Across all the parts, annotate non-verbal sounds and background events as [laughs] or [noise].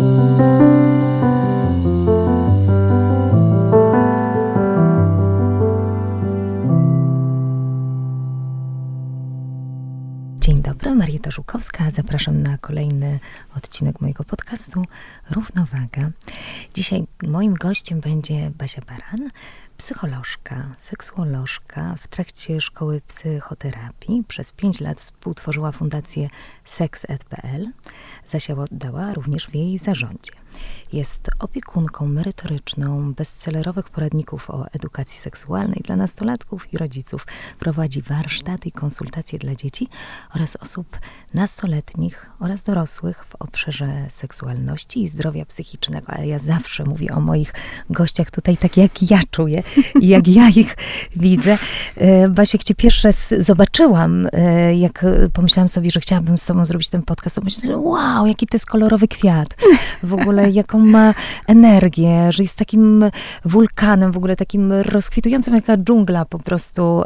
Dzień Zapraszam na kolejny odcinek mojego podcastu Równowaga. Dzisiaj moim gościem będzie Basia Baran, psycholożka, seksuolożka. W trakcie szkoły psychoterapii przez pięć lat współtworzyła fundację sexed.pl. Zasiadała również w jej zarządzie. Jest opiekunką merytoryczną bestsellerowych poradników o edukacji seksualnej dla nastolatków i rodziców. Prowadzi warsztaty i konsultacje dla dzieci oraz osób nastoletnich oraz dorosłych w obszarze seksualności i zdrowia psychicznego. Ale ja zawsze mówię o moich gościach tutaj tak, jak ja czuję i jak ja ich widzę. E, Basia, jak cię pierwszy raz zobaczyłam, e, jak pomyślałam sobie, że chciałabym z tobą zrobić ten podcast, to myślałam, wow, jaki to jest kolorowy kwiat. W ogóle jaką ma energię, że jest takim wulkanem, w ogóle takim rozkwitującym, jaka dżungla po prostu,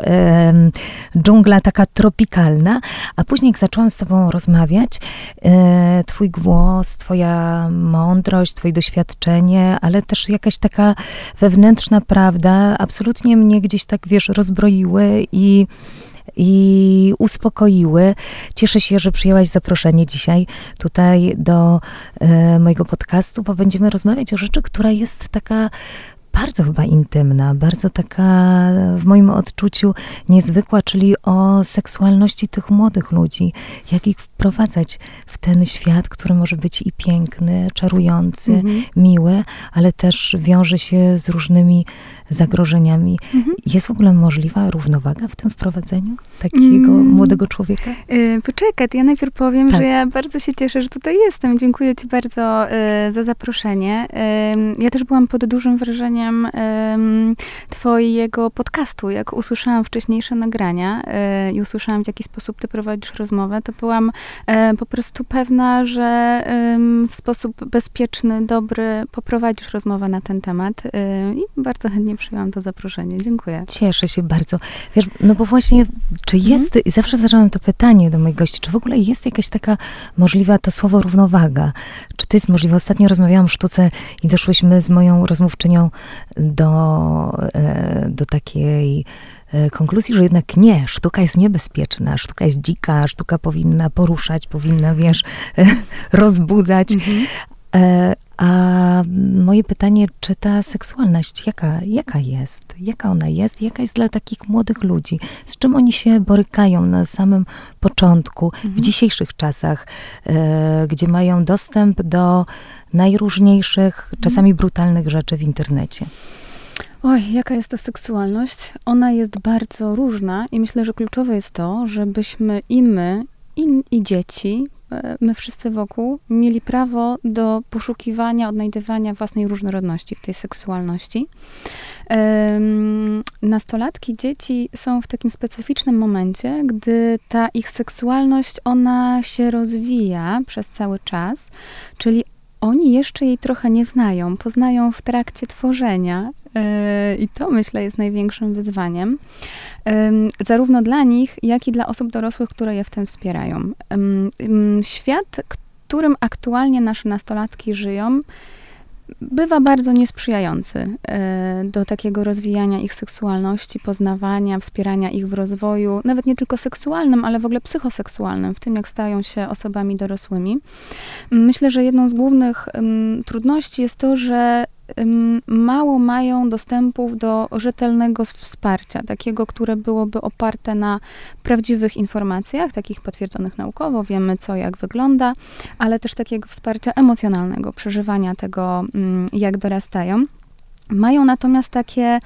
dżungla taka tropikalna. A później, jak zaczęłam z tobą rozmawiać, e, twój głos, twoja mądrość, twoje doświadczenie, ale też jakaś taka wewnętrzna prawda, absolutnie mnie gdzieś tak, wiesz, rozbroiły i i uspokoiły. Cieszę się, że przyjęłaś zaproszenie dzisiaj tutaj do e, mojego podcastu, bo będziemy rozmawiać o rzeczy, która jest taka bardzo chyba intymna, bardzo taka w moim odczuciu niezwykła, czyli o seksualności tych młodych ludzi. Jak ich wprowadzać w ten świat, który może być i piękny, czarujący, mhm. miły, ale też wiąże się z różnymi zagrożeniami. Mhm. Jest w ogóle możliwa równowaga w tym wprowadzeniu takiego mm. młodego człowieka? Yy, poczekaj, ja najpierw powiem, tak. że ja bardzo się cieszę, że tutaj jestem. Dziękuję Ci bardzo yy, za zaproszenie. Yy, ja też byłam pod dużym wrażeniem Twojego podcastu. Jak usłyszałam wcześniejsze nagrania y, i usłyszałam, w jaki sposób Ty prowadzisz rozmowę, to byłam y, po prostu pewna, że w sposób bezpieczny, dobry poprowadzisz rozmowę na ten temat y, i bardzo chętnie przyjęłam to zaproszenie. Dziękuję. Cieszę się bardzo. Wiesz, no bo właśnie, czy mhm. jest, mhm. zawsze zadałam to pytanie do moich gości, czy w ogóle jest jakaś taka możliwa to słowo równowaga? Czy to jest możliwe? Ostatnio rozmawiałam o sztuce i doszłyśmy z moją rozmówczynią do, e, do takiej e, konkluzji, że jednak nie, sztuka jest niebezpieczna, sztuka jest dzika, sztuka powinna poruszać, powinna, wiesz, [laughs] rozbudzać. Mhm. E, a moje pytanie, czy ta seksualność, jaka, jaka jest? Jaka ona jest? Jaka jest dla takich młodych ludzi? Z czym oni się borykają na samym początku, mhm. w dzisiejszych czasach, e, gdzie mają dostęp do najróżniejszych, mhm. czasami brutalnych rzeczy w internecie? Oj, jaka jest ta seksualność? Ona jest bardzo różna i myślę, że kluczowe jest to, żebyśmy i my, i, i dzieci, my wszyscy wokół, mieli prawo do poszukiwania, odnajdywania własnej różnorodności w tej seksualności. nastolatki, dzieci są w takim specyficznym momencie, gdy ta ich seksualność, ona się rozwija przez cały czas, czyli oni jeszcze jej trochę nie znają, poznają w trakcie tworzenia i to myślę jest największym wyzwaniem, zarówno dla nich, jak i dla osób dorosłych, które je w tym wspierają. Świat, którym aktualnie nasze nastolatki żyją, bywa bardzo niesprzyjający e, do takiego rozwijania ich seksualności, poznawania, wspierania ich w rozwoju, nawet nie tylko seksualnym, ale w ogóle psychoseksualnym, w tym jak stają się osobami dorosłymi. Myślę, że jedną z głównych trudności jest to, że mało mają dostępów do rzetelnego wsparcia, takiego, które byłoby oparte na prawdziwych informacjach, takich potwierdzonych naukowo, wiemy co, jak wygląda, ale też takiego wsparcia emocjonalnego, przeżywania tego, mm, jak dorastają. Mają natomiast takie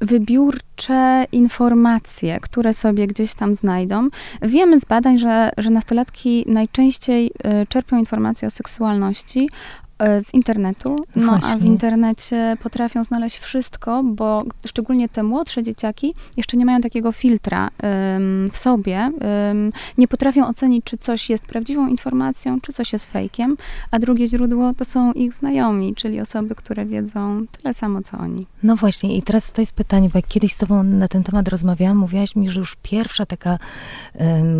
wybiórcze informacje, które sobie gdzieś tam znajdą. Wiemy z badań, że, że nastolatki najczęściej y, czerpią informacje o seksualności E, z internetu, no Właśnie. a w internecie potrafią znaleźć wszystko, bo szczególnie te młodsze dzieciaki jeszcze nie mają takiego filtra um, w sobie, um, nie potrafią ocenić, czy coś jest prawdziwą informacją, czy coś jest fejkiem, a drugie źródło to są ich znajomi, czyli osoby, które wiedzą tyle samo, co oni. No właśnie i teraz to jest pytanie, bo jak kiedyś z tobą na ten temat rozmawiałam, mówiłaś mi, że już pierwsza taka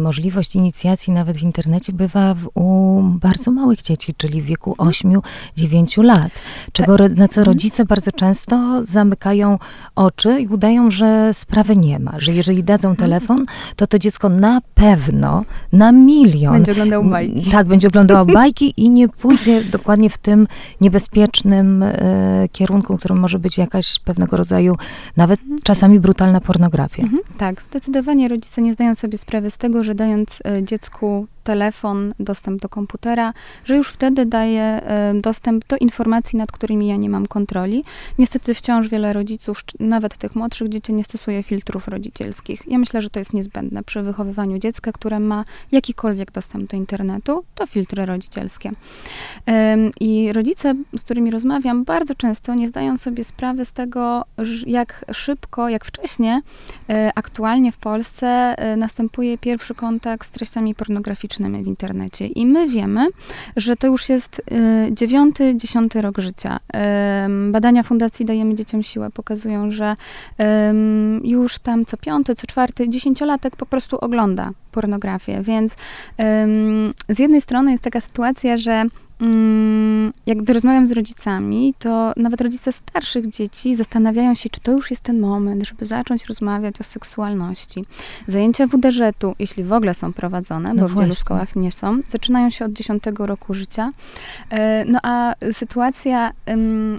możliwość inicjacji nawet w internecie bywa w, u bardzo małych dzieci, czyli w wieku 8 mhm 9 lat. Czego, na co mhm. rodzice bardzo często zamykają oczy i udają, że sprawy nie ma. Że jeżeli dadzą mhm. telefon, to to dziecko na pewno, na milion. Będzie oglądał bajki. Tak, będzie oglądało [laughs] bajki i nie pójdzie dokładnie w tym niebezpiecznym e, kierunku, którym może być jakaś pewnego rodzaju, nawet mhm. czasami brutalna pornografia. Mhm. Tak, zdecydowanie rodzice nie zdają sobie sprawy z tego, że dając e, dziecku telefon, dostęp do komputera, że już wtedy daje dostęp do informacji, nad którymi ja nie mam kontroli. Niestety wciąż wiele rodziców, nawet tych młodszych dzieci, nie stosuje filtrów rodzicielskich. Ja myślę, że to jest niezbędne przy wychowywaniu dziecka, które ma jakikolwiek dostęp do internetu, to filtry rodzicielskie. I rodzice, z którymi rozmawiam, bardzo często nie zdają sobie sprawy z tego, jak szybko, jak wcześnie e, aktualnie w Polsce e, następuje pierwszy kontakt z treściami pornograficznymi w internecie. I my wiemy, że to już jest y, dziewiąty, dziesiąty rok życia. Badania Fundacji Dajemy Dzieciom Siłę pokazują, że już tam co piąty, co czwarty, dziesięciolatek po prostu ogląda pornografię. Więc z jednej strony jest taka sytuacja, że jak gdy rozmawiam z rodzicami, to nawet rodzice starszych dzieci zastanawiają się, czy to już jest ten moment, żeby zacząć rozmawiać o seksualności. Zajęcia WDŻ-u, jeśli w ogóle są prowadzone, no bo w wielu szkołach nie są, zaczynają się od 10 roku życia. E, no a sytuacja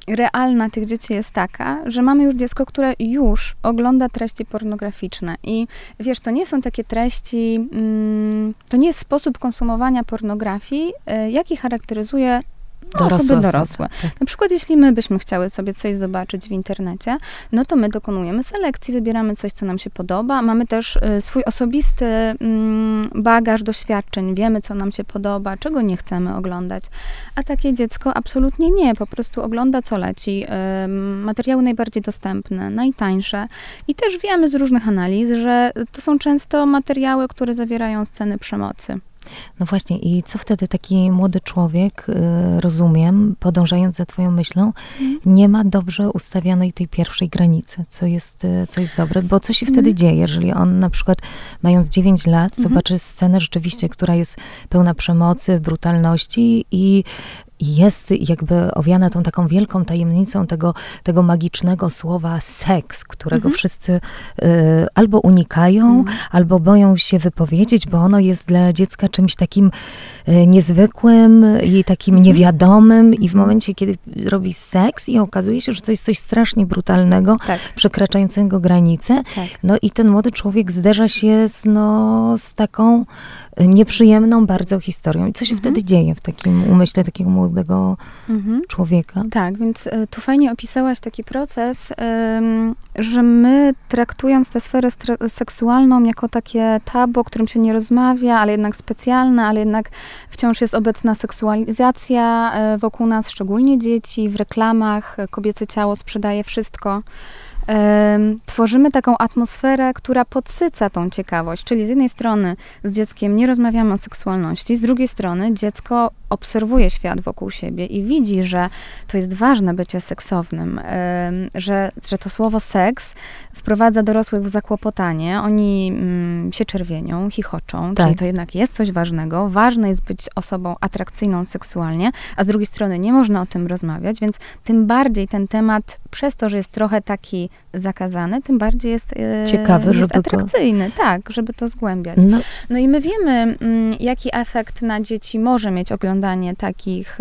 realna tych dzieci jest taka, że mamy już dziecko, które już ogląda treści pornograficzne. I wiesz, to nie są takie treści, mm, to nie jest sposób konsumowania pornografii, e, jaki charakteryzuje interesuje dorosłe osoby dorosłe. Tak. Na przykład, jeśli my byśmy chciały sobie coś zobaczyć w internecie, no to my dokonujemy selekcji, wybieramy coś, co nam się podoba. Mamy też y, swój osobisty mm, bagaż doświadczeń, wiemy, co nam się podoba, czego nie chcemy oglądać. A takie dziecko absolutnie nie, po prostu ogląda, co leci. Y, materiały najbardziej dostępne, najtańsze. I też wiemy z różnych analiz, że to są często materiały, które zawierają sceny przemocy. No właśnie, i co wtedy taki młody człowiek, y, rozumiem, podążając za twoją myślą, mm. nie ma dobrze ustawionej tej pierwszej granicy, co jest, y, co jest dobre, bo co się wtedy mm. dzieje, jeżeli on na przykład, mając 9 lat, mm -hmm. zobaczy scenę rzeczywiście, która jest pełna przemocy, brutalności i jest jakby owiana tą taką wielką tajemnicą tego, tego magicznego słowa seks, którego mhm. wszyscy y, albo unikają, mhm. albo boją się wypowiedzieć, bo ono jest dla dziecka czymś takim y, niezwykłym i takim mhm. niewiadomym i w mhm. momencie, kiedy robi seks i okazuje się, że to jest coś strasznie brutalnego, tak. przekraczającego granice, tak. no i ten młody człowiek zderza się z, no, z taką nieprzyjemną bardzo historią. I co się mhm. wtedy dzieje w takim umyśle takiego młodego mhm. człowieka? Tak, więc y, tu fajnie opisałaś taki proces, że my traktując tę sferę seksualną jako takie tabu, o którym się nie rozmawia, ale jednak specjalne, ale jednak wciąż jest obecna seksualizacja y, wokół nas, szczególnie dzieci, w reklamach, kobiece ciało sprzedaje wszystko tworzymy taką atmosferę, która podsyca tą ciekawość. Czyli z jednej strony z dzieckiem nie rozmawiamy o seksualności, z drugiej strony dziecko obserwuje świat wokół siebie i widzi, że to jest ważne bycie seksownym, że, że to słowo seks wprowadza dorosłych w zakłopotanie. Oni mm, się czerwienią, chichoczą, tak. czyli to jednak jest coś ważnego. Ważne jest być osobą atrakcyjną seksualnie, a z drugiej strony nie można o tym rozmawiać, więc tym bardziej ten temat, przez to, że jest trochę taki zakazany, tym bardziej jest, e, Ciekawy, jest żeby atrakcyjny, go... tak, żeby to zgłębiać. No. no i my wiemy, mm, jaki efekt na dzieci może mieć oglądanie takich,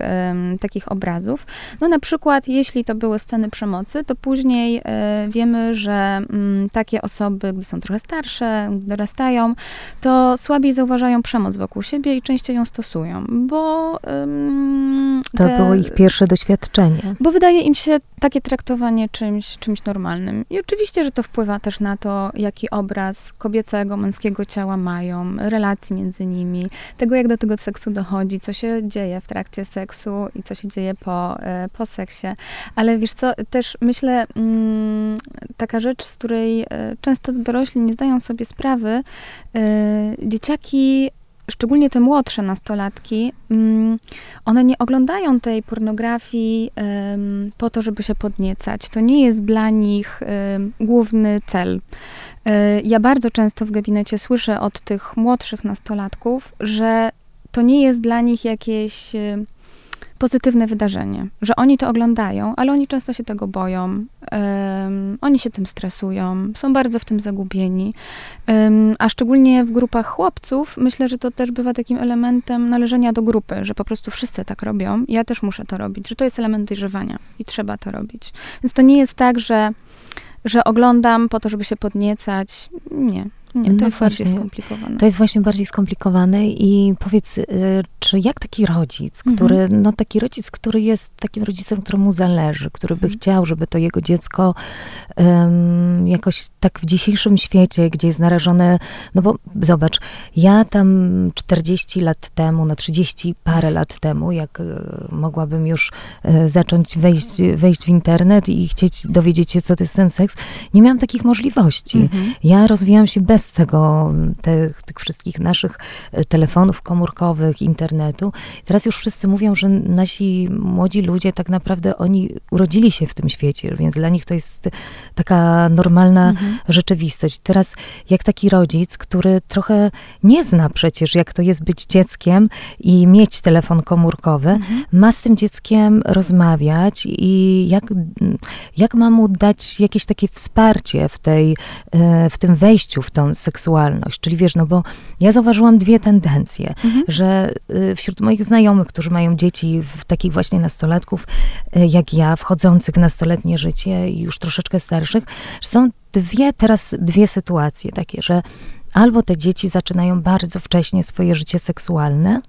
takich obrazów. No na przykład, jeśli to były sceny przemocy, to później e, wiemy, że mm, takie osoby, gdy są trochę starsze, dorastają, to słabiej zauważają przemoc wokół siebie i częściej ją stosują, bo... to te, było ich pierwsze doświadczenie. Bo wydaje im się takie traktowanie czymś, czymś normalnym. I oczywiście, że to wpływa też na to, jaki obraz kobiecego, męskiego ciała mają, relacji między nimi, tego, jak do tego seksu dochodzi, co się dzieje w trakcie seksu i co się dzieje po, e, po seksie. Ale wiesz co, też myślę, mm, taka rzecz, z której e, często dorośli nie zdają sobie sprawy, e, dzieciaki szczególnie te młodsze nastolatki, mm, one nie oglądają tej pornografii po to, żeby się podniecać. To nie jest dla nich główny cel. E, ja bardzo często w gabinecie słyszę od tych młodszych nastolatków, że to nie jest dla nich jakieś pozytywne wydarzenie, że oni to oglądają, ale oni często się tego boją, um, oni się tym stresują, są bardzo w tym zagubieni, um, a szczególnie w grupach chłopców, myślę, że to też bywa takim elementem należenia do grupy, że po prostu wszyscy tak robią, ja też muszę to robić, że to jest element dojrzewania i trzeba to robić. Więc to nie jest tak, że że oglądam po to, żeby się podniecać. Nie, nie, to no jest właśnie, bardziej skomplikowane. To jest właśnie bardziej skomplikowane i powiedz, y, czy jak taki rodzic, który, mhm. no taki rodzic, który jest takim rodzicem, któremu zależy, który by mhm. chciał, żeby to jego dziecko um, jakoś tak w dzisiejszym świecie, gdzie jest narażone, no bo zobacz, ja tam 40 lat temu, no 30 parę lat temu, jak y, mogłabym już y, zacząć wejść, wejść w internet i chcieć dowiedzieć się, co to jest ten seks, nie miałam takich możliwości. Mhm. Ja rozwijałam się bez tego, tych, tych wszystkich naszych e, telefonów komórkowych, internetu. Teraz już wszyscy mówią, że nasi młodzi ludzie tak naprawdę oni urodzili się w tym świecie, więc dla nich to jest taka normalna mhm. rzeczywistość. Teraz jak taki rodzic, który trochę nie zna przecież, jak to jest być dzieckiem i mieć telefon komórkowy, mhm. ma z tym dzieckiem rozmawiać i jak, jak ma mu dać jakieś takie wsparcie w, tej, e, w tym wejściu w tą seksualność. Czyli wiesz, no bo ja zauważyłam dwie tendencje, mhm. że y, wśród moich znajomych, którzy mają dzieci, w takich właśnie nastolatków y, jak ja, wchodzących w nastoletnie życie i już troszeczkę starszych, są dwie teraz dwie sytuacje takie, że albo te dzieci zaczynają bardzo wcześnie swoje życie seksualne,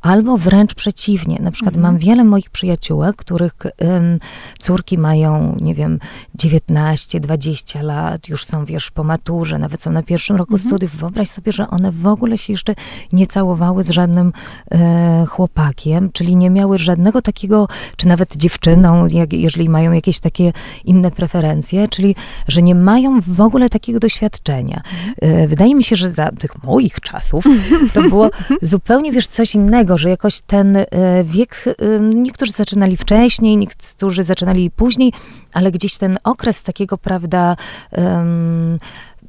albo wręcz przeciwnie. Na przykład mhm. mam wiele moich przyjaciółek, których um, córki mają, nie wiem, 19, 20 lat, już są, wiesz, po maturze, nawet są na pierwszym roku mhm. studiów. Wyobraź sobie, że one w ogóle się jeszcze nie całowały z żadnym e, chłopakiem, czyli nie miały żadnego takiego, czy nawet dziewczyną, jak, jeżeli mają jakieś takie inne preferencje, czyli że nie mają w ogóle takiego doświadczenia. E, wydaje mi się, że za tych moich czasów [laughs] to było zupełnie, wiesz, coś innego, że jakoś ten e, wiek, e, niektórzy zaczynali wcześniej, niektórzy zaczynali później, ale gdzieś ten okres takiego, prawda, um,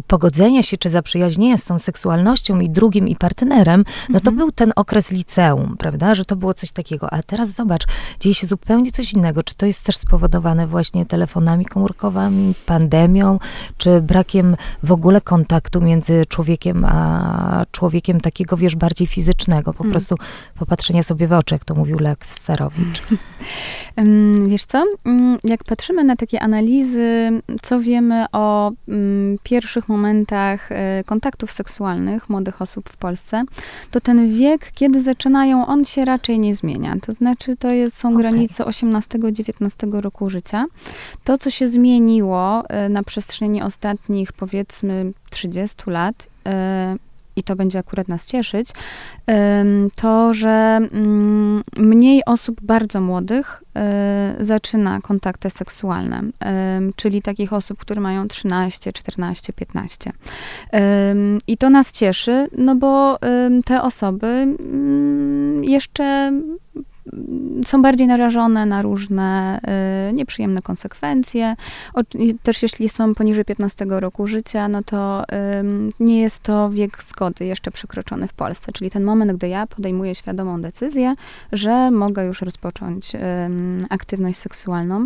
pogodzenia się czy zaprzyjaźnienia z tą seksualnością i drugim i partnerem, no to mhm. był ten okres liceum, prawda, że to było coś takiego. A teraz zobacz, dzieje się zupełnie coś innego. Czy to jest też spowodowane właśnie telefonami komórkowymi, pandemią, czy brakiem w ogóle kontaktu między człowiekiem a człowiekiem takiego, wiesz, bardziej fizycznego, po hmm. prostu popatrzenia sobie w oczy, jak to mówił Lek Starowicz. [laughs] Wiesz co, mm, jak patrzymy na takie analizy, co wiemy o mm, pierwszych momentach e, kontaktów seksualnych młodych osób w Polsce, to ten wiek, kiedy zaczynają, on się raczej nie zmienia. To znaczy, to jest, są okay. granice 18-19 roku życia. To, co się zmieniło e, na przestrzeni ostatnich, powiedzmy, 30 lat, e, i to będzie akurat nas cieszyć, to, że mm, mniej osób bardzo młodych e, zaczyna kontakty seksualne, czyli takich osób, które mają 13, 14, 15. I to nas cieszy, no bo te osoby mm, jeszcze są bardziej narażone na różne y, nieprzyjemne konsekwencje. O, też jeśli są poniżej 15 roku życia, no to nie jest to wiek zgody jeszcze przekroczony w Polsce, czyli ten moment, gdy ja podejmuję świadomą decyzję, że mogę już rozpocząć aktywność seksualną.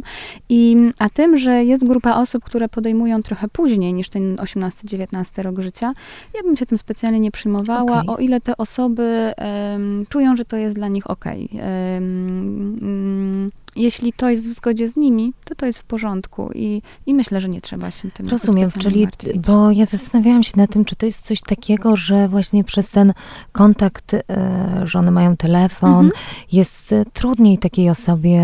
I, a tym, że jest grupa osób, które podejmują trochę później niż ten 18-19 rok życia, ja bym się tym specjalnie nie przyjmowała, okay. o ile te osoby czują, że to jest dla nich ok euh, jeśli to jest w zgodzie z nimi, to to jest w porządku i, i myślę, że nie trzeba się tym Rozumiem, czyli, martwić. bo ja zastanawiałam się nad tym, czy to jest coś takiego, że właśnie przez ten kontakt, e, że one mają telefon, mhm. jest e, trudniej takiej osobie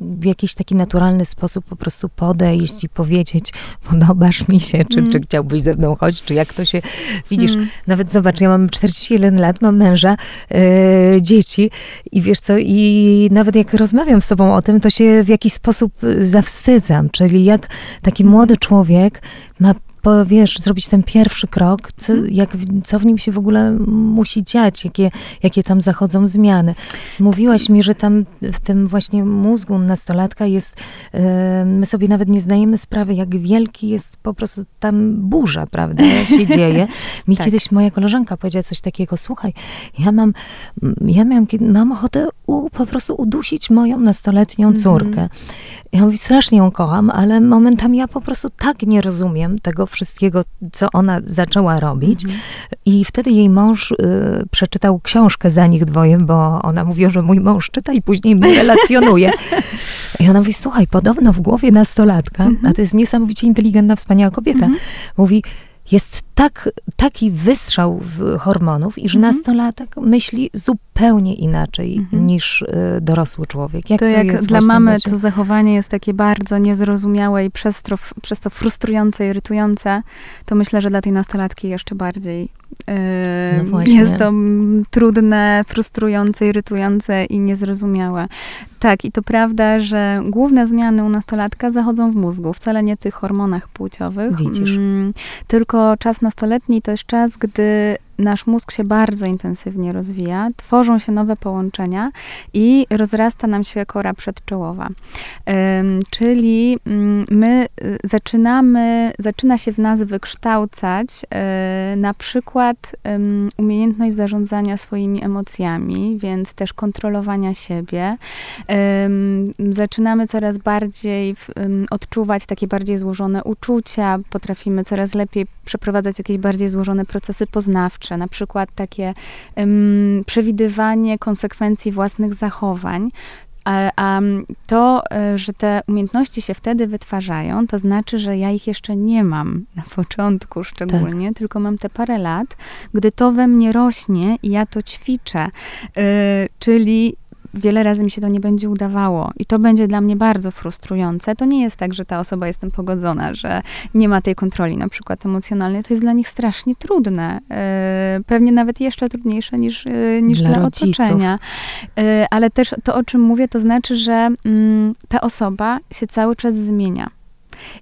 w jakiś taki naturalny sposób po prostu podejść i powiedzieć, podobasz mi się, czy, mhm. czy chciałbyś ze mną chodzić, czy jak to się, widzisz, mhm. nawet zobacz, ja mam 41 lat, mam męża, e, dzieci i wiesz co, i nawet jak rozmawiam z tobą o tym, to się w jakiś sposób y, zawstydzam. Czyli jak taki młody człowiek ma wiesz, zrobić ten pierwszy krok, co, jak, co w nim się w ogóle musi dziać, jakie, jakie tam zachodzą zmiany. Mówiłaś mi, że tam w tym właśnie mózgu nastolatka jest, e, my sobie nawet nie zdajemy sprawy, jak wielki jest po prostu tam burza, prawda, się [laughs] dzieje. Mi tak. kiedyś moja koleżanka powiedziała coś takiego, słuchaj, ja mam, ja miałam, mam ochotę u, po prostu udusić moją nastoletnią mhm. córkę. Ja mówię, strasznie ją kocham, ale momentami ja po prostu tak nie rozumiem tego wszystkiego, co ona zaczęła robić. Mhm. I wtedy jej mąż y, przeczytał książkę za nich dwoje, bo ona mówiła, że mój mąż czyta i później mi relacjonuje. [laughs] I ona mówi, słuchaj, podobno w głowie nastolatka, mhm. a to jest niesamowicie inteligentna, wspaniała kobieta, mhm. mówi, jest tak, taki wystrzał hormonów, iż mhm. nastolatek myśli zupełnie inaczej mhm. niż y, dorosły człowiek. Jak to, to jak dla mamy to zachowanie jest takie bardzo niezrozumiałe i przez to, przez to frustrujące, irytujące, to myślę, że dla tej nastolatki jeszcze bardziej no jest to trudne, frustrujące, irytujące i niezrozumiałe. Tak, i to prawda, że główne zmiany u nastolatka zachodzą w mózgu, wcale nie w tych hormonach płciowych. Widzisz. Mm, tylko czas nastoletni to jest czas, gdy nasz mózg się bardzo intensywnie rozwija, tworzą się nowe połączenia i rozrasta nam się kora przedczołowa. Czyli mm, my y, zaczynamy, zaczyna się w nas wykształcać y, na przykład umiejętność zarządzania swoimi emocjami, więc też kontrolowania siebie. Zaczynamy coraz bardziej odczuwać takie bardziej złożone uczucia, potrafimy coraz lepiej przeprowadzać jakieś bardziej złożone procesy poznawcze, na przykład takie um, przewidywanie konsekwencji własnych zachowań. A, a, to, e, że te umiejętności się wtedy wytwarzają, to znaczy, że ja ich jeszcze nie mam na początku szczególnie, tak. tylko mam te parę lat, gdy to we mnie rośnie i ja to ćwiczę. Yy, czyli wiele razy mi się to nie będzie udawało i to będzie dla mnie bardzo frustrujące. To nie jest tak, że ta osoba jest tym pogodzona, że nie ma tej kontroli na przykład emocjonalnej. To jest dla nich strasznie trudne. E, pewnie nawet jeszcze trudniejsze niż, e, niż dla, dla otoczenia. E, ale też to, o czym mówię, to znaczy, że mm, ta osoba się cały czas zmienia.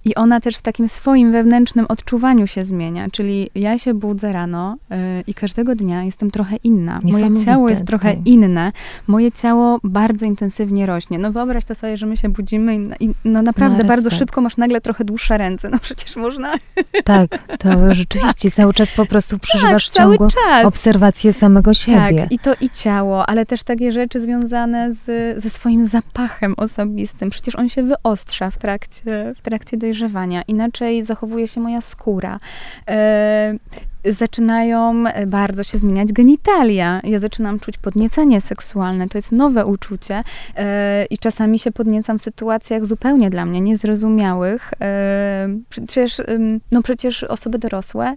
I ona też w takim swoim wewnętrznym odczuwaniu się zmienia. Czyli ja się budzę rano yy, i każdego dnia jestem trochę inna. Moje ciało jest trochę tak. inne. Moje ciało bardzo intensywnie rośnie. No wyobraź to sobie, że my się budzimy i, i no naprawdę no, bardzo tak. szybko masz nagle trochę dłuższe ręce. No przecież można. Tak, to [laughs] rzeczywiście cały czas po prostu tak, przeżywasz tak, ciągłą obserwację samego siebie. Tak, i to i ciało, ale też takie rzeczy związane z, ze swoim zapachem osobistym. Przecież on się wyostrza w trakcie, w trakcie dojrzewania, inaczej zachowuje się moja skóra. Zaczynają e, bardzo się zmieniać genitalia. Ja zaczynam czuć podniecenie seksualne. To jest nowe uczucie e, i czasami się podniecam w sytuacjach zupełnie dla mnie niezrozumiałych. E, przecież, no przecież osoby dorosłe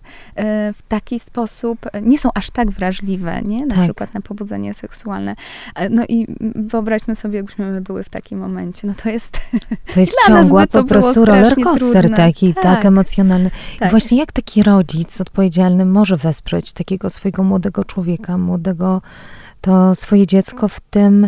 w taki sposób nie są aż tak wrażliwe, nie? Na tak. przykład na pobudzenie seksualne. No i wyobraźmy sobie, jakbyśmy były w takim momencie. No to jest [laughs] To jest ciągła po prostu roller coaster taki, tak, tak emocjonalny. Tak. I właśnie jak taki rodzic odpowiedzialny może wesprzeć takiego swojego młodego człowieka, młodego, to swoje dziecko w tym,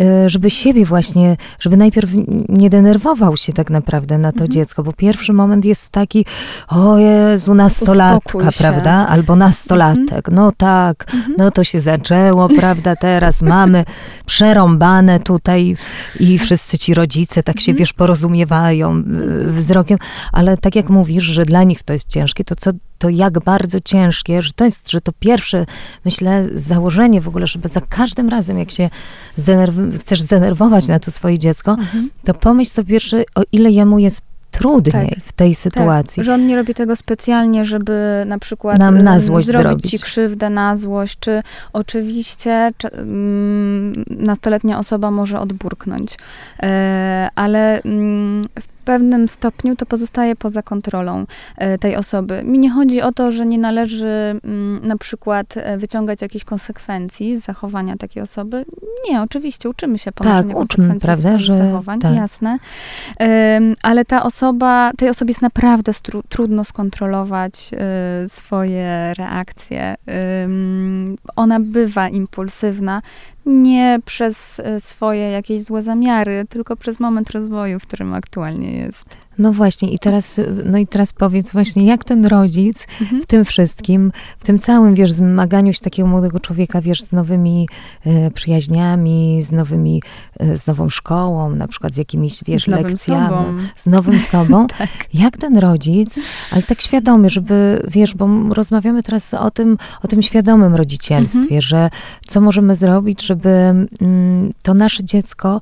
Y, żeby siebie właśnie, żeby najpierw nie denerwował się tak naprawdę na to mhm. dziecko, bo pierwszy moment jest taki, o Jezu, nastolatka, prawda? Albo nastolatek, mhm. no tak, mhm. no to się zaczęło, prawda? Teraz mamy przerąbane tutaj i wszyscy ci rodzice tak się, mhm. wiesz, porozumiewają y, wzrokiem, ale tak jak mówisz, że dla nich to jest ciężkie, to co to jak bardzo ciężkie, że to jest, że to pierwsze, myślę, założenie w ogóle, żeby za każdym razem, jak się zdenerw- chcesz zdenerwować na to swoje dziecko, mhm. to pomyśl sobie pierwszy, o ile jemu jest trudniej tak, w tej tak. sytuacji. Tak, że on nie robi tego specjalnie, żeby na przykład Nam na złość zrobić, zrobić. ci krzywdę na złość, czy oczywiście czy, um, nastoletnia osoba może odburknąć, e, ale um, w pewnym stopniu to pozostaje poza kontrolą e, tej osoby. Mi nie chodzi o to, że nie należy mm, na przykład e, wyciągać jakichś konsekwencji z zachowania takiej osoby. Nie, oczywiście uczymy się ponoszenia tak, konsekwencji prawda, że zachowań, tak. jasne. ale ta osoba, tej osobie jest naprawdę stru, trudno skontrolować e, swoje reakcje. ona bywa impulsywna, nie przez e, swoje jakieś złe zamiary, tylko przez moment rozwoju, w którym aktualnie jest. No właśnie, i teraz, no i teraz powiedz właśnie, jak ten rodzic Mhm. w tym wszystkim, w tym całym, wiesz, zmaganiu się takiego młodego człowieka, wiesz, z nowymi e, przyjaźniami, z nowymi, e, z nową szkołą, na przykład z jakimiś, wiesz, Z lekcjami, sobą. z nowym sobą. [laughs] Tak. Jak ten rodzic, ale tak świadomie, żeby, wiesz, bo rozmawiamy teraz o tym, o tym świadomym rodzicielstwie, Mhm. że co możemy zrobić, żeby mm, to nasze dziecko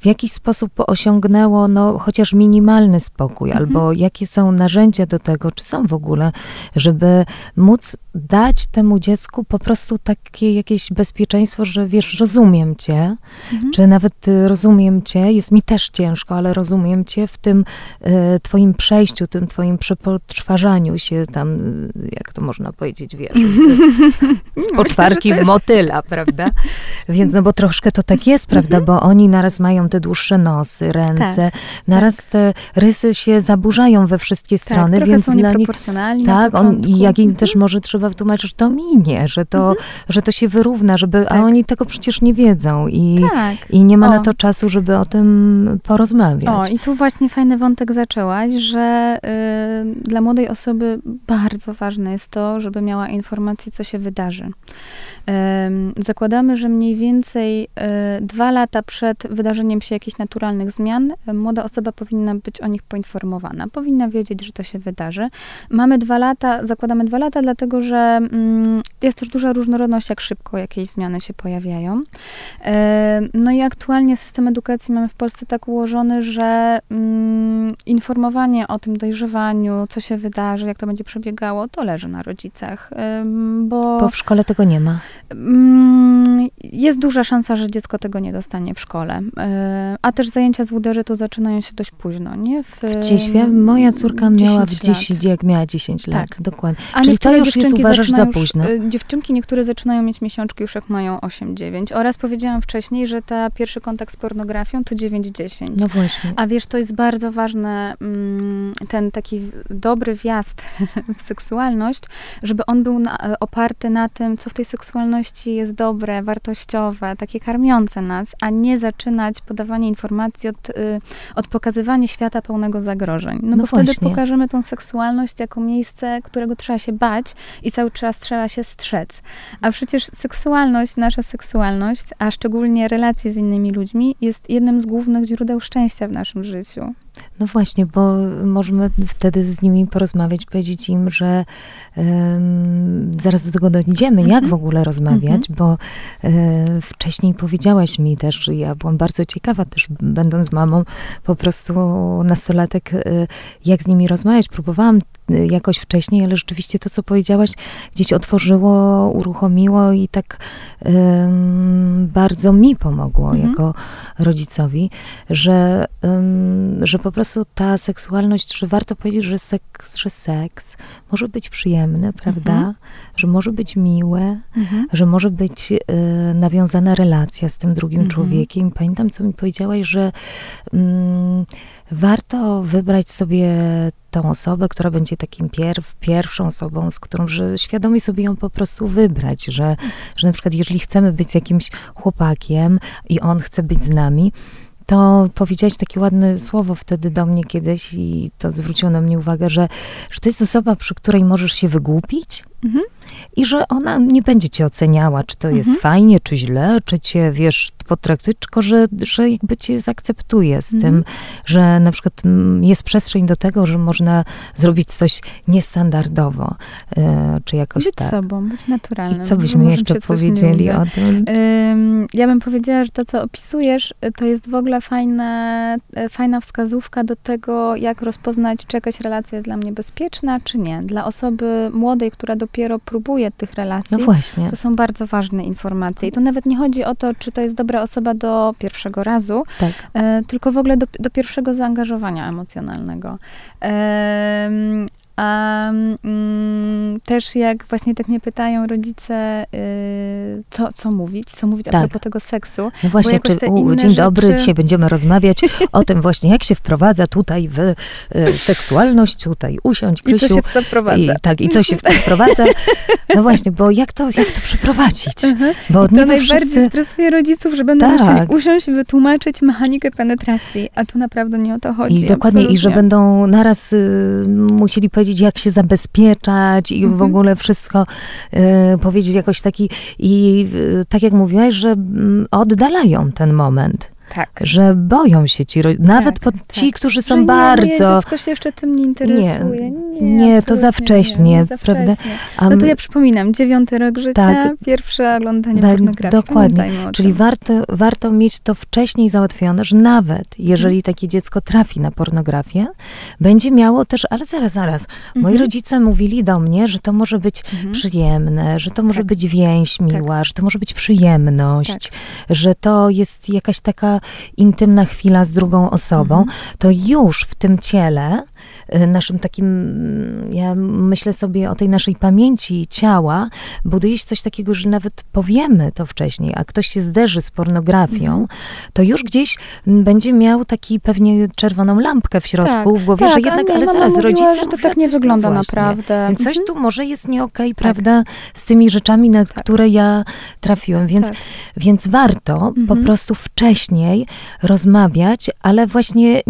w jakiś sposób osiągnęło no, chociaż minimalny spokój, Mhm. albo jakie są narzędzia do tego, czy są w ogóle, żeby móc dać temu dziecku po prostu takie jakieś bezpieczeństwo, że wiesz, rozumiem cię, Mhm. czy nawet y, rozumiem cię, jest mi też ciężko, ale rozumiem cię w tym y, twoim przejściu, tym twoim przepoczwarzaniu się tam, y, jak to można powiedzieć, wiesz, z, [laughs] z poczwarki w motyla, prawda? Więc no bo troszkę to tak jest, prawda? Bo oni naraz mają te dłuższe nosy, ręce, naraz te rysy się zaburzają we wszystkie strony, tak, więc są dla nich na tak, on, i jak im Mhm. też może trzeba wytłumaczyć, że to minie, że to, że to się wyrówna, żeby, a Tak. oni tego przecież nie wiedzą i, Tak. i nie ma na O. to czasu, żeby o tym porozmawiać. O, i tu właśnie fajny wątek zaczęłaś, że y, dla młodej osoby bardzo ważne jest to, żeby miała informację, co się wydarzy. Ym, zakładamy, że mniej więcej y, dwa lata przed wydarzeniem się jakichś naturalnych zmian, y, młoda osoba powinna być o nich poinformowana, powinna wiedzieć, że to się wydarzy. Mamy dwa lata, zakładamy dwa lata, dlatego że mm, jest też duża różnorodność, jak szybko jakieś zmiany się pojawiają. E, No i aktualnie system edukacji mamy w Polsce tak ułożony, że mm, informowanie o tym dojrzewaniu, co się wydarzy, jak to będzie przebiegało, to leży na rodzicach, Ym, bo, Bo w szkole tego nie ma. mm, jest duża szansa, że dziecko tego nie dostanie w szkole. A też zajęcia z WDŻ to zaczynają się dość późno, nie? W, Gdzieś wiem, moja córka miała w 10 lat. 10, jak miała 10 lat, Tak. dokładnie. A Czyli to już jest, uważasz, za zaczynają już- późno. y, Dziewczynki niektóre zaczynają mieć miesiączki już jak mają 8-9. Oraz powiedziałam wcześniej, że ta pierwszy kontakt z pornografią to 9-10. No właśnie. A wiesz, to jest bardzo ważne, mm, ten taki w- dobry wjazd [laughs] w seksualność, żeby on był na, e, oparty na tym, co w tej seksualności jest dobre, wartościowe, takie karmiące nas, a nie zaczynać podawanie informacji od, y, od pokazywania świata pełnego zagrożeń. No, No bo wtedy właśnie. pokażemy tą seksualność jako miejsce, którego trzeba się bać i cały czas trzeba się strzec. A przecież seksualność, nasza seksualność, a szczególnie relacje z innymi ludźmi, jest jednym z głównych źródeł szczęścia w naszym życiu. No właśnie, bo możemy wtedy z nimi porozmawiać, powiedzieć im, że em, zaraz do tego dojdziemy, jak w ogóle rozmawiać, bo e, wcześniej powiedziałaś mi też, że ja byłam bardzo ciekawa też, będąc mamą, po prostu nastolatek, e, jak z nimi rozmawiać. Próbowałam e, jakoś wcześniej, ale rzeczywiście to, co powiedziałaś, gdzieś otworzyło, uruchomiło i tak bardzo mi pomogło Mhm. jako rodzicowi, że, że po prostu ta seksualność, że warto powiedzieć, że seks, że seks może być przyjemny, prawda? Mhm. Że może być miłe, że może być e, nawiązana relacja z tym drugim Mhm. człowiekiem. Pamiętam, co mi powiedziałaś, że mm, warto wybrać sobie tą osobę, która będzie takim pierw, pierwszą osobą, z którą, że świadomie sobie ją po prostu wybrać, że, że na przykład jeżeli chcemy być z jakimś chłopakiem i on chce być z nami, to powiedziałaś takie ładne słowo wtedy do mnie kiedyś i to zwróciło na mnie uwagę, że, że to jest osoba, przy której możesz się wygłupić Mhm. i że ona nie będzie cię oceniała, czy to jest Mhm. fajnie, czy źle, czy cię, wiesz, potraktuje, tylko że, że jakby cię zaakceptuje z Mhm. tym, że na przykład mm, jest przestrzeń do tego, że można zrobić coś niestandardowo, e, czy jakoś Być tak. sobą, być naturalnym. I co byśmy może jeszcze powiedzieli o tym? Ym, Ja bym powiedziała, że to, co opisujesz, to jest w ogóle fajne, y, fajna wskazówka do tego, jak rozpoznać, czy jakaś relacja jest dla mnie bezpieczna, czy nie. Dla osoby młodej, która dopiero próbuje tych relacji, No właśnie. to są bardzo ważne informacje. I to nawet nie chodzi o to, czy to jest dobra osoba do pierwszego razu, Tak. e, tylko w ogóle do, do pierwszego zaangażowania emocjonalnego. A mm, też jak właśnie tak mnie pytają rodzice, y, co, co mówić, co mówić tak. a propos tego seksu. No właśnie, czy, u, dzień rzeczy... dobry, dzisiaj będziemy rozmawiać o tym właśnie, jak się wprowadza tutaj w y, seksualność, tutaj usiąść, Krysiu. I co się w co wprowadza. I, tak, i co się w co wprowadza. No właśnie, bo jak to, jak to przeprowadzić? Uh-huh. Bo to najbardziej wszyscy... stresuje rodziców, że będą tak. musieli usiąść i wytłumaczyć mechanikę penetracji, a tu naprawdę nie o to chodzi. I dokładnie, absolutnie. i że będą naraz y, musieli powiedzieć, jak się zabezpieczać i w mhm. ogóle wszystko y, powiedzieć jakoś taki, i y, tak jak mówiłaś, że y, oddalają ten moment. Tak. Że boją się ci, nawet tak, ci, tak. którzy są że bardzo... Nie, dziecko się jeszcze tym nie interesuje. Nie, nie, nie to za wcześnie, nie, za prawda? Um, no to ja przypominam, dziewiąty rok życia, tak, pierwsze oglądanie tak, pornografii. Dokładnie, czyli warto, warto mieć to wcześniej załatwione, że nawet jeżeli hmm. takie dziecko trafi na pornografię, będzie miało też, ale zaraz, zaraz, moi mhm. rodzice mówili do mnie, że to może być mhm. przyjemne, że to może tak. być więź tak. miła, że to może być przyjemność, że to jest jakaś taka intymna chwila z drugą osobą, mhm. to już w tym ciele naszym takim, mm, ja myślę sobie o tej naszej pamięci ciała, buduje się coś takiego, że nawet powiemy to wcześniej, a ktoś się zderzy z pornografią, mhm. to już gdzieś będzie miał taki pewnie czerwoną lampkę w środku, tak, w głowie, tak, że jednak, ale zaraz, mówiła, rodzice że to tak nie wygląda naprawdę. Więc coś mhm. tu może jest nie okej, okay, prawda, z tymi rzeczami, na tak. które ja trafiłem, więc, tak. więc warto mhm. po prostu wcześniej rozmawiać, ale właśnie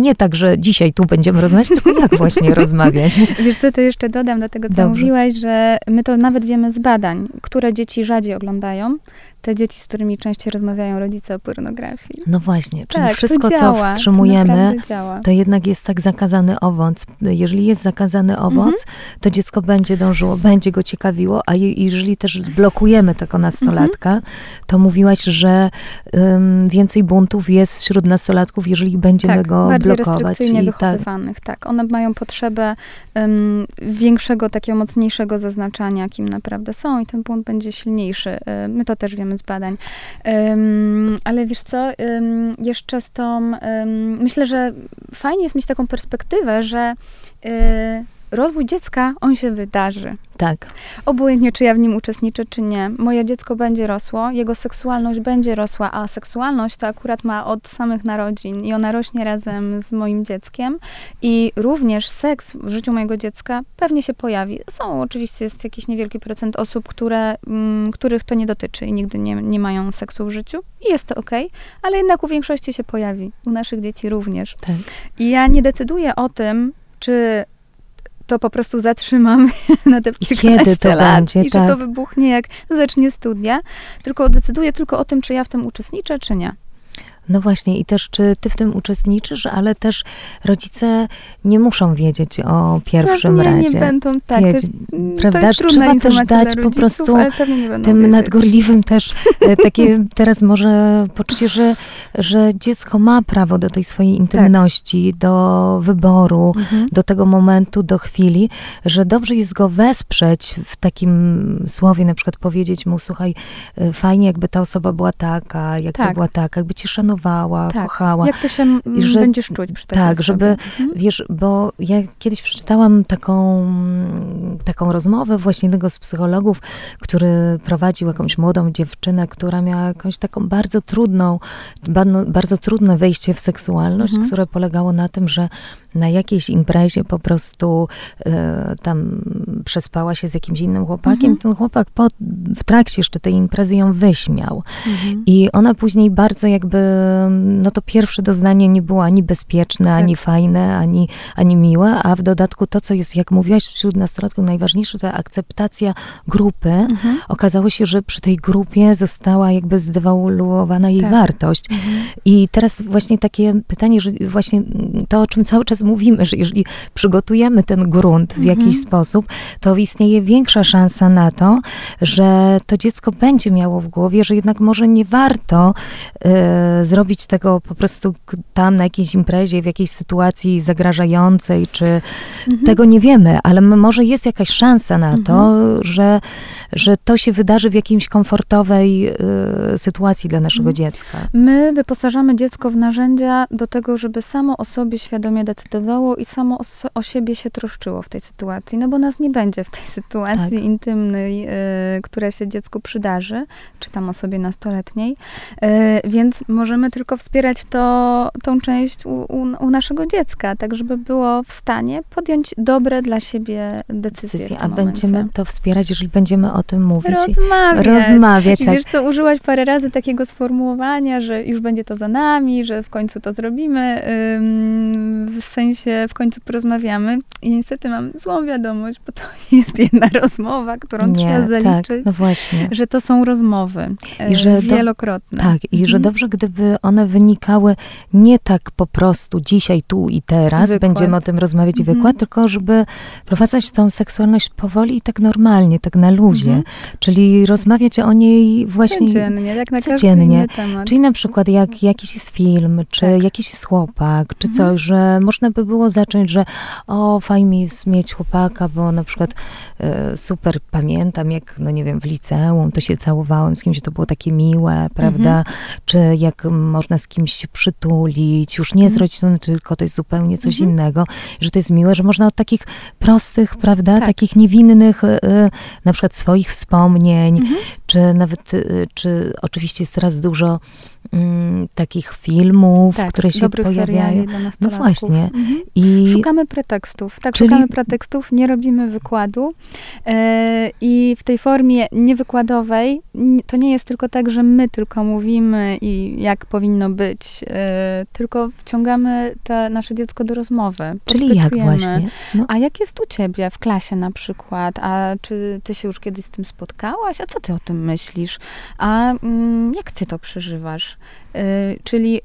nie tak, że dzisiaj tu będziemy rozmawiać, tylko jak właśnie [laughs] rozmawiać. Wiesz co, to jeszcze dodam do tego, co Dobrze. mówiłaś, że my to nawet wiemy z badań, które dzieci rzadziej oglądają, te dzieci, z którymi częściej rozmawiają rodzice o pornografii. No właśnie, czyli tak, wszystko, działa, co wstrzymujemy, to, to, jednak jest tak zakazany owoc. Jeżeli jest zakazany owoc, mhm. to dziecko będzie dążyło, będzie go ciekawiło, a je, jeżeli też blokujemy tego nastolatka, mhm. to mówiłaś, że um, więcej buntów jest wśród nastolatków, jeżeli będziemy tak, go bardziej blokować. restrykcyjnie I tak. wychowywanych, tak. tak. One mają potrzebę um, większego, takiego mocniejszego zaznaczania, kim naprawdę są i ten bunt będzie silniejszy. My to też wiemy z badań. Um, ale wiesz co, um, jeszcze z tą, um, myślę, że fajnie jest mieć taką perspektywę, że y, rozwój dziecka, on się wydarzy. Tak. Obojętnie, czy ja w nim uczestniczę, czy nie. Moje dziecko będzie rosło, jego seksualność będzie rosła, a seksualność to akurat ma od samych narodzin i ona rośnie razem z moim dzieckiem. I również seks w życiu mojego dziecka pewnie się pojawi. Są oczywiście jest jakiś niewielki procent osób, które, m, których to nie dotyczy i nigdy nie, nie mają seksu w życiu. I jest to ok, ale jednak u większości się pojawi. U naszych dzieci również. Tak. I ja nie decyduję o tym, czy to po prostu zatrzymamy [laughs] na te kilkanaście Kiedy to lat będzie, i tak. że to wybuchnie jak zacznie studia, tylko decyduję tylko o tym, czy ja w tym uczestniczę, czy nie. No właśnie, i też czy ty w tym uczestniczysz, ale też rodzice nie muszą wiedzieć o pierwszym Pewnie radzie. nie będą, tak. Wiedz, prawda? To jest Trzeba też dać rodziców, po prostu tym wiedzieć. nadgorliwym też [laughs] e, takie teraz może poczucie, że, że dziecko ma prawo do tej swojej tak. intymności, tak. do wyboru, mhm. do tego momentu, do chwili, że dobrze jest go wesprzeć w takim słowie, na przykład powiedzieć mu, słuchaj, e, fajnie jakby ta osoba była taka, jakby tak. była taka, jakby cię szanowała, tak. kochała. Jak to się że, będziesz czuć przy takiej Tak, żeby, mhm. wiesz, bo ja kiedyś przeczytałam taką, taką rozmowę właśnie jednego z psychologów, który prowadził jakąś młodą dziewczynę, która miała jakąś taką bardzo trudną, bardzo, bardzo trudne wejście w seksualność, mhm. które polegało na tym, że na jakiejś imprezie po prostu e, tam przespała się z jakimś innym chłopakiem. Mhm. Ten chłopak po, w trakcie jeszcze tej imprezy ją wyśmiał. Mhm. I ona później bardzo jakby, no to pierwsze doznanie nie było ani bezpieczne, tak. ani fajne, ani, ani miłe, a w dodatku to, co jest, jak mówiłaś, wśród nastolatków najważniejsze, to akceptacja grupy. Mhm. Okazało się, że przy tej grupie została jakby zdewaluowana jej tak. wartość. Mhm. I teraz właśnie takie pytanie, że właśnie to, o czym cały czas mówimy, że jeżeli przygotujemy ten grunt w mhm. jakiś sposób, to istnieje większa szansa na to, że to dziecko będzie miało w głowie, że jednak może nie warto y, zrobić tego po prostu tam na jakiejś imprezie, w jakiejś sytuacji zagrażającej, czy mhm. tego nie wiemy, ale może jest jakaś szansa na to, mhm. że, że to się wydarzy w jakiejś komfortowej y, sytuacji dla naszego mhm. dziecka. My wyposażamy dziecko w narzędzia do tego, żeby samo o sobie świadomie decydowało i samo o, o siebie się troszczyło w tej sytuacji, no bo nas nie będzie w tej [laughs] sytuacji tak. intymnej, y, która się dziecku przydarzy, czy tam osobie nastoletniej, y, więc możemy tylko wspierać to, tą część u, u, u, naszego dziecka, tak żeby było w stanie podjąć dobre dla siebie decyzje. decyzje a momencie. będziemy to wspierać, jeżeli będziemy o tym mówić. Rozmawiać. Rozmawiać. I tak. wiesz co, użyłaś parę razy takiego sformułowania, że już będzie to za nami, że w końcu to zrobimy, w sensie w końcu porozmawiamy. I niestety mam złą wiadomość, bo to [laughs] jest jedna rozmowa, którą Nie, trzeba tak, zaliczyć. Tak, no właśnie. Że to są rozmowy I że e, wielokrotne. Do, tak, i że mhm. dobrze, gdyby one wynikały nie tak po prostu dzisiaj, tu i teraz, wykład. będziemy o tym rozmawiać i mhm. wykład, tylko żeby prowadzać tą seksualność powoli i tak normalnie, tak na luzie. Mhm. Czyli rozmawiać o niej właśnie codziennie, jak na codziennie. temat. Czyli na przykład jak jakiś jest film, czy tak. jakiś jest chłopak, czy mhm. coś, że można by było zacząć, że o, fajnie jest mieć chłopaka, bo na przykład e, super pamiętam, jak, no nie wiem, w liceum to się całowałem z kimś, to było takie miłe, prawda? Mhm. Czy jak można z kimś się przytulić, już nie mhm. z rodziną, tylko to jest zupełnie coś mhm. innego, że to jest miłe, że można od takich prostych, prawda, tak. takich niewinnych, e, na przykład swoich wspomnień, mhm. czy nawet, e, czy oczywiście jest teraz dużo mm, takich filmów, tak, które się pojawiają. no właśnie. Mhm. I szukamy pretekstów. Tak, czyli... szukamy pretekstów, nie robimy wykładu. E, I w tej formie niewykładowej to nie jest tylko tak, że my tylko mówimy i jak powinno być, e, tylko wciągamy te nasze dziecko do rozmowy. Czyli jak właśnie? No. A jak jest u ciebie w klasie na przykład? A czy ty się już kiedyś z tym spotkałaś? A co ty o tym myślisz? A mm, jak ty to przeżywasz? Y, czyli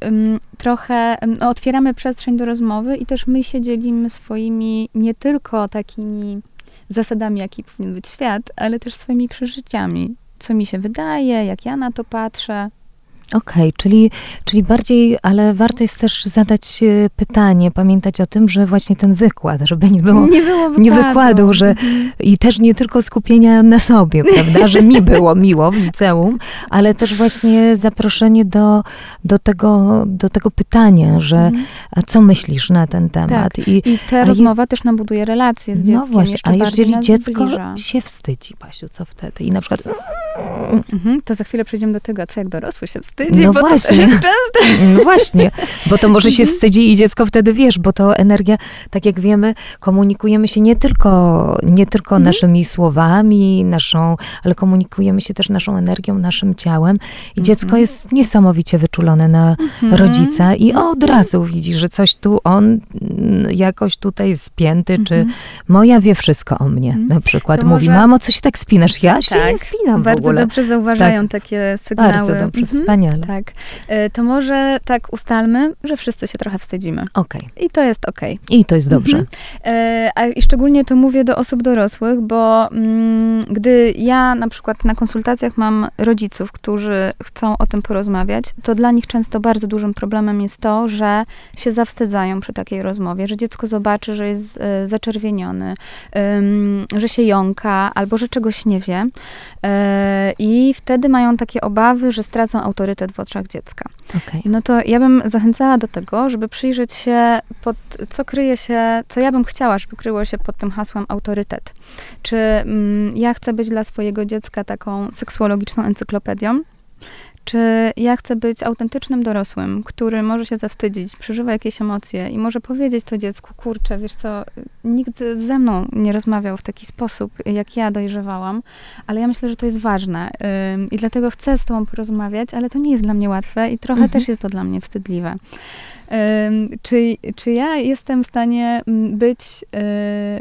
trochę no, otwieramy przestrzeń do rozmowy i też my się dzielimy swoimi nie tylko takimi zasadami, jaki powinien być świat, ale też swoimi przeżyciami. Co mi się wydaje, jak ja na to patrzę. Okej, okay, czyli, czyli bardziej, ale warto jest też zadać e, pytanie, pamiętać o tym, że właśnie ten wykład, żeby nie było, nie było wykładu, nie wykładu że, mhm. i też nie tylko skupienia na sobie, prawda, że mi było [laughs] miło w liceum, ale też właśnie zaproszenie do, do, tego, do tego pytania, że mhm. a co myślisz na ten temat? Tak. I, I ta rozmowa je, też nam buduje relacje z no dzieckiem. No właśnie, a jeżeli dziecko zbliża. się wstydzi, Pasiu, co wtedy? I na przykład... Mhm, to za chwilę przejdziemy do tego, co jak dorosły się wstydzi, no bo właśnie. to jest częste. [laughs] No właśnie, bo to może się mhm. wstydzi i dziecko wtedy, wiesz, bo to energia, tak jak wiemy, komunikujemy się nie tylko, nie tylko mhm. naszymi słowami, naszą, ale komunikujemy się też naszą energią, naszym ciałem i mhm. dziecko jest niesamowicie wyczulone na mhm. rodzica i od mhm. razu widzi, że coś tu on mm, jakoś tutaj spięty, czy mhm. moja wie wszystko o mnie, na przykład. To Mówi, może... mamo, co się tak spinasz? Ja się tak, nie spinam Bardzo w ogóle. dobrze zauważają tak. takie sygnały. Bardzo dobrze, wspaniale. Tak. E, to może tak ustalmy, że wszyscy się trochę wstydzimy. Okej. Okay. I to jest okej. Okay. I to jest dobrze. Mhm. E, a I szczególnie to mówię do osób dorosłych, bo mm, gdy ja na przykład na konsultacjach mam rodziców, którzy chcą o tym porozmawiać, to dla nich często bardzo dużym problemem jest to, że się zawstydzają przy takiej rozmowie, że dziecko zobaczy, że jest e, zaczerwieniony, że się jąka albo że czegoś nie wie. I wtedy mają takie obawy, że stracą autorytet w oczach dziecka. Okay. No to ja bym zachęcała do tego, żeby przyjrzeć się pod, co kryje się, co ja bym chciała, żeby kryło się pod tym hasłem autorytet. Czy mm, ja chcę być dla swojego dziecka taką seksuologiczną encyklopedią, czy ja chcę być autentycznym dorosłym, który może się zawstydzić, przeżywa jakieś emocje i może powiedzieć to dziecku, kurczę, wiesz co, nikt ze mną nie rozmawiał w taki sposób, jak ja dojrzewałam, ale ja myślę, że to jest ważne i dlatego chcę z tobą porozmawiać, ale to nie jest dla mnie łatwe i trochę mhm. też jest to dla mnie wstydliwe. Czy, czy ja jestem w stanie mm, być y,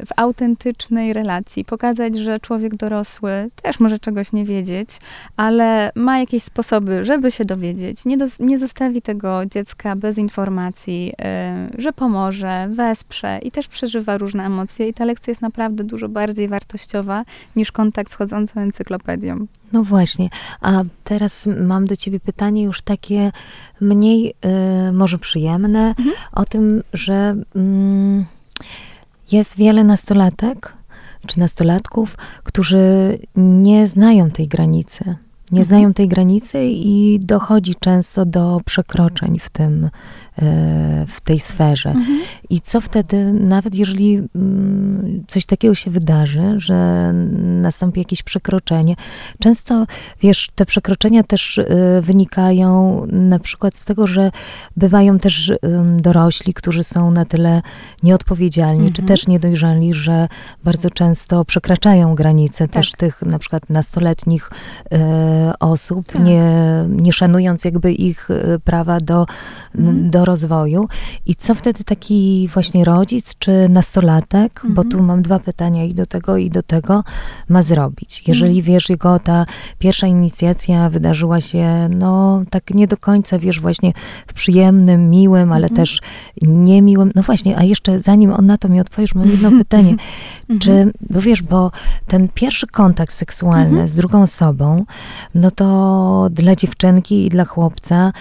w autentycznej relacji, pokazać, że człowiek dorosły też może czegoś nie wiedzieć, ale ma jakieś sposoby, żeby się dowiedzieć, nie, do, nie zostawi tego dziecka bez informacji, y, że pomoże, wesprze i też przeżywa różne emocje. I ta lekcja jest naprawdę dużo bardziej wartościowa niż kontakt z chodzącą encyklopedią. No właśnie, a teraz mam do ciebie pytanie już takie mniej y, może przyjemne mhm. o tym, że mm, jest wiele nastolatek czy nastolatków, którzy nie znają tej granicy nie mhm. znają tej granicy i dochodzi często do przekroczeń w tym, w tej sferze. Mhm. I co wtedy, nawet jeżeli mm, coś takiego się wydarzy, że nastąpi jakieś przekroczenie, często, wiesz, te przekroczenia też e, wynikają na przykład z tego, że bywają też dorośli, którzy są na tyle nieodpowiedzialni, mhm. czy też niedojrzali, że bardzo często przekraczają granice tak. też tych na przykład nastoletnich e, osób, tak. nie, nie szanując jakby ich e, prawa do, mhm. do rozwoju. I co wtedy taki właśnie rodzic czy nastolatek, mhm. bo tu mam dwa pytania i do tego, i do tego, ma zrobić? Jeżeli mhm. wiesz, jego ta pierwsza inicjacja wydarzyła się, no tak nie do końca, wiesz, właśnie w przyjemnym, miłym, ale mhm. też niemiłym. No właśnie, a jeszcze zanim on na to mi odpowiesz, mam jedno [laughs] pytanie. Mhm. Czy, bo wiesz, bo ten pierwszy kontakt seksualny mhm. z drugą osobą, no to dla dziewczynki i dla chłopca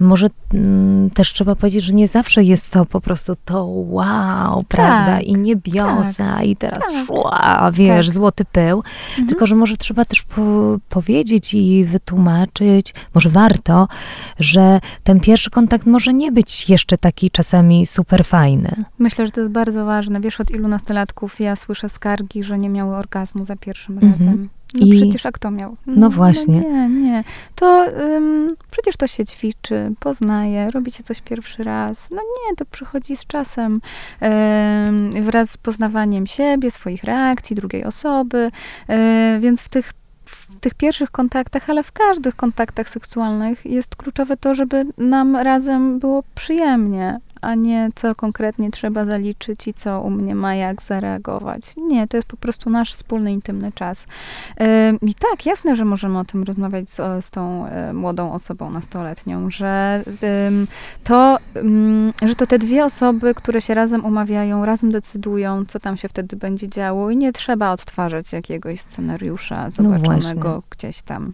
może mm, też trzeba powiedzieć, że nie zawsze jest to po prostu to wow, prawda? Tak, I niebiosa, tak, i teraz tak, szła, wiesz, tak. złoty pył. Mhm. Tylko, że może trzeba też po, powiedzieć i wytłumaczyć, może warto, że ten pierwszy kontakt może nie być jeszcze taki czasami super fajny. Myślę, że to jest bardzo ważne. Wiesz, od ilu nastolatków ja słyszę skargi, że nie miały orgazmu za pierwszym mhm. razem. No I... przecież a kto miał? No, no właśnie. No nie, nie. To przecież to się ćwiczy, poznaje, robicie coś pierwszy raz. No nie, to przychodzi z czasem. Wraz z poznawaniem siebie, swoich reakcji, drugiej osoby. Um, więc w tych w tych pierwszych kontaktach, ale w każdych kontaktach seksualnych jest kluczowe to, żeby nam razem było przyjemnie, a nie co konkretnie trzeba zaliczyć i co u mnie ma jak zareagować. Nie, to jest po prostu nasz wspólny, intymny czas. I tak, jasne, że możemy o tym rozmawiać z, z tą e, młodą osobą nastoletnią, że to, że to te dwie osoby, które się razem umawiają, razem decydują, co tam się wtedy będzie działo i nie trzeba odtwarzać jakiegoś scenariusza no zobaczonego no gdzieś tam.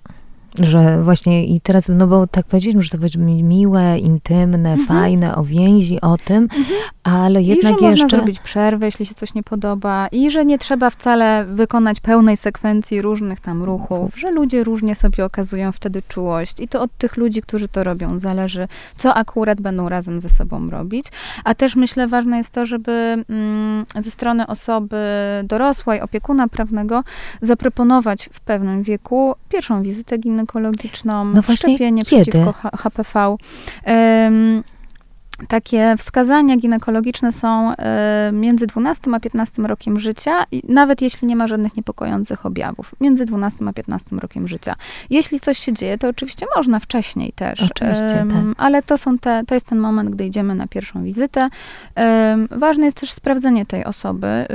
Że właśnie i teraz, no bo tak powiedzieliśmy, że to będzie miłe, intymne, mhm. fajne, o więzi, o tym, mhm. ale jednak I że jeszcze... można zrobić przerwę, jeśli się coś nie podoba i że nie trzeba wcale wykonać pełnej sekwencji różnych tam ruchów, że ludzie różnie sobie okazują wtedy czułość i to od tych ludzi, którzy to robią, zależy, co akurat będą razem ze sobą robić. A też myślę, ważne jest to, żeby mm, ze strony osoby dorosłej, opiekuna prawnego zaproponować w pewnym wieku pierwszą wizytę ginekologiczną, no szczepienie kiedy? przeciwko HPV. Um, takie wskazania ginekologiczne są y, między 12 a 15 rokiem życia, nawet jeśli nie ma żadnych niepokojących objawów. Między 12 a 15 rokiem życia. Jeśli coś się dzieje, to oczywiście można wcześniej też. Oczywiście, tak. Ale to, są te, to jest ten moment, gdy idziemy na pierwszą wizytę. ważne jest też sprawdzenie tej osoby.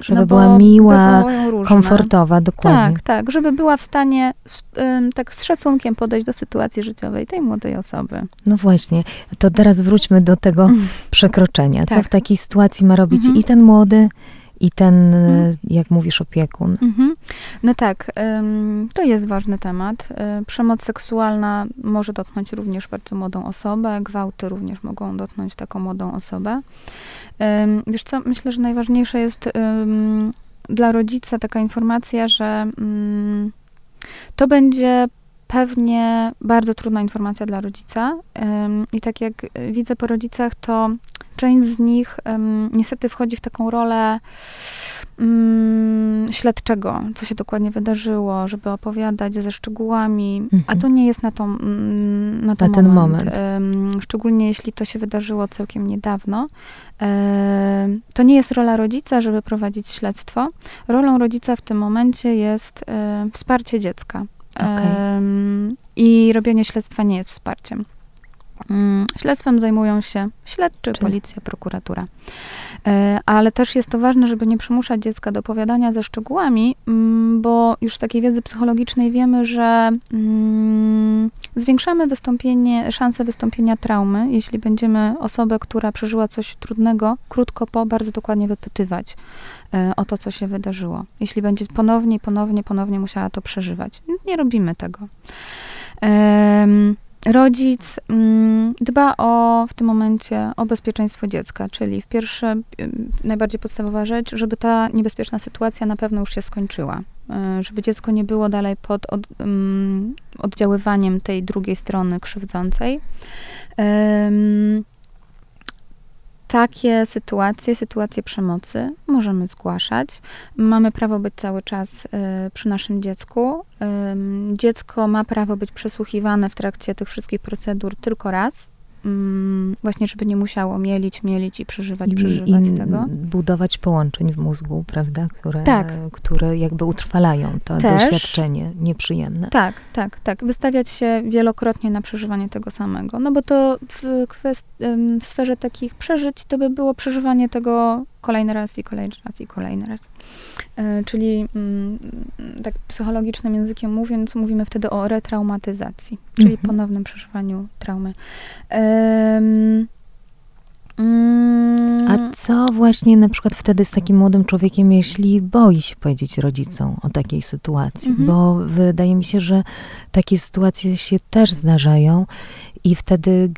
żeby no była miła, komfortowa, dokładnie. Tak, tak. Żeby była w stanie tak z szacunkiem podejść do sytuacji życiowej tej młodej osoby. No właśnie. To teraz wróć wróćmy do tego mm. przekroczenia. Co tak. w takiej sytuacji ma robić mhm. i ten młody, i ten, mhm. jak mówisz, opiekun. Mhm. No tak, to jest ważny temat. E, przemoc seksualna może dotknąć również bardzo młodą osobę, gwałty również mogą dotknąć taką młodą osobę. Wiesz co, myślę, że najważniejsze jest dla rodzica taka informacja, że mm, to będzie pewnie bardzo trudna informacja dla rodzica. I tak jak widzę po rodzicach, to część z nich niestety wchodzi w taką rolę mm, śledczego, co się dokładnie wydarzyło, żeby opowiadać ze szczegółami, mhm. a to nie jest na, tą, mm, na, na ten moment. Szczególnie jeśli to się wydarzyło całkiem niedawno. To nie jest rola rodzica, żeby prowadzić śledztwo. Rolą rodzica w tym momencie jest wsparcie dziecka. Okay. I robienie śledztwa nie jest wsparciem. Mm, śledztwem zajmują się śledczy, Czy? policja, prokuratura. E, ale też jest to ważne, żeby nie przymuszać dziecka do opowiadania ze szczegółami, mm, bo już z takiej wiedzy psychologicznej wiemy, że mm, zwiększamy wystąpienie, szanse wystąpienia traumy, jeśli będziemy osobę, która przeżyła coś trudnego, krótko po, bardzo dokładnie wypytywać e, o to, co się wydarzyło. Jeśli będzie ponownie, ponownie, ponownie musiała to przeżywać. Nie robimy tego. Rodzic mm, dba o, w tym momencie o bezpieczeństwo dziecka, czyli w pierwsze, najbardziej podstawowa rzecz, żeby ta niebezpieczna sytuacja na pewno już się skończyła. E, żeby dziecko nie było dalej pod od, oddziaływaniem tej drugiej strony krzywdzącej. Takie sytuacje, sytuacje przemocy możemy zgłaszać. Mamy prawo być cały czas y, przy naszym dziecku. Dziecko ma prawo być przesłuchiwane w trakcie tych wszystkich procedur tylko raz Mm, właśnie, żeby nie musiało mielić, mielić i przeżywać, I, przeżywać i tego. budować połączeń w mózgu, prawda, które, tak. które jakby utrwalają to Też. doświadczenie nieprzyjemne. Tak, tak, tak. Wystawiać się wielokrotnie na przeżywanie tego samego. No bo to w, kwest- w sferze takich przeżyć to by było przeżywanie tego kolejny raz i kolejny raz i kolejny raz. E, czyli mm, tak psychologicznym językiem mówiąc, mówimy wtedy o retraumatyzacji, czyli mhm. ponownym przeżywaniu traumy. Um, a co właśnie na przykład wtedy z takim młodym człowiekiem, jeśli boi się powiedzieć rodzicom o takiej sytuacji? Mhm. Bo wydaje mi się, że takie sytuacje się też zdarzają i wtedy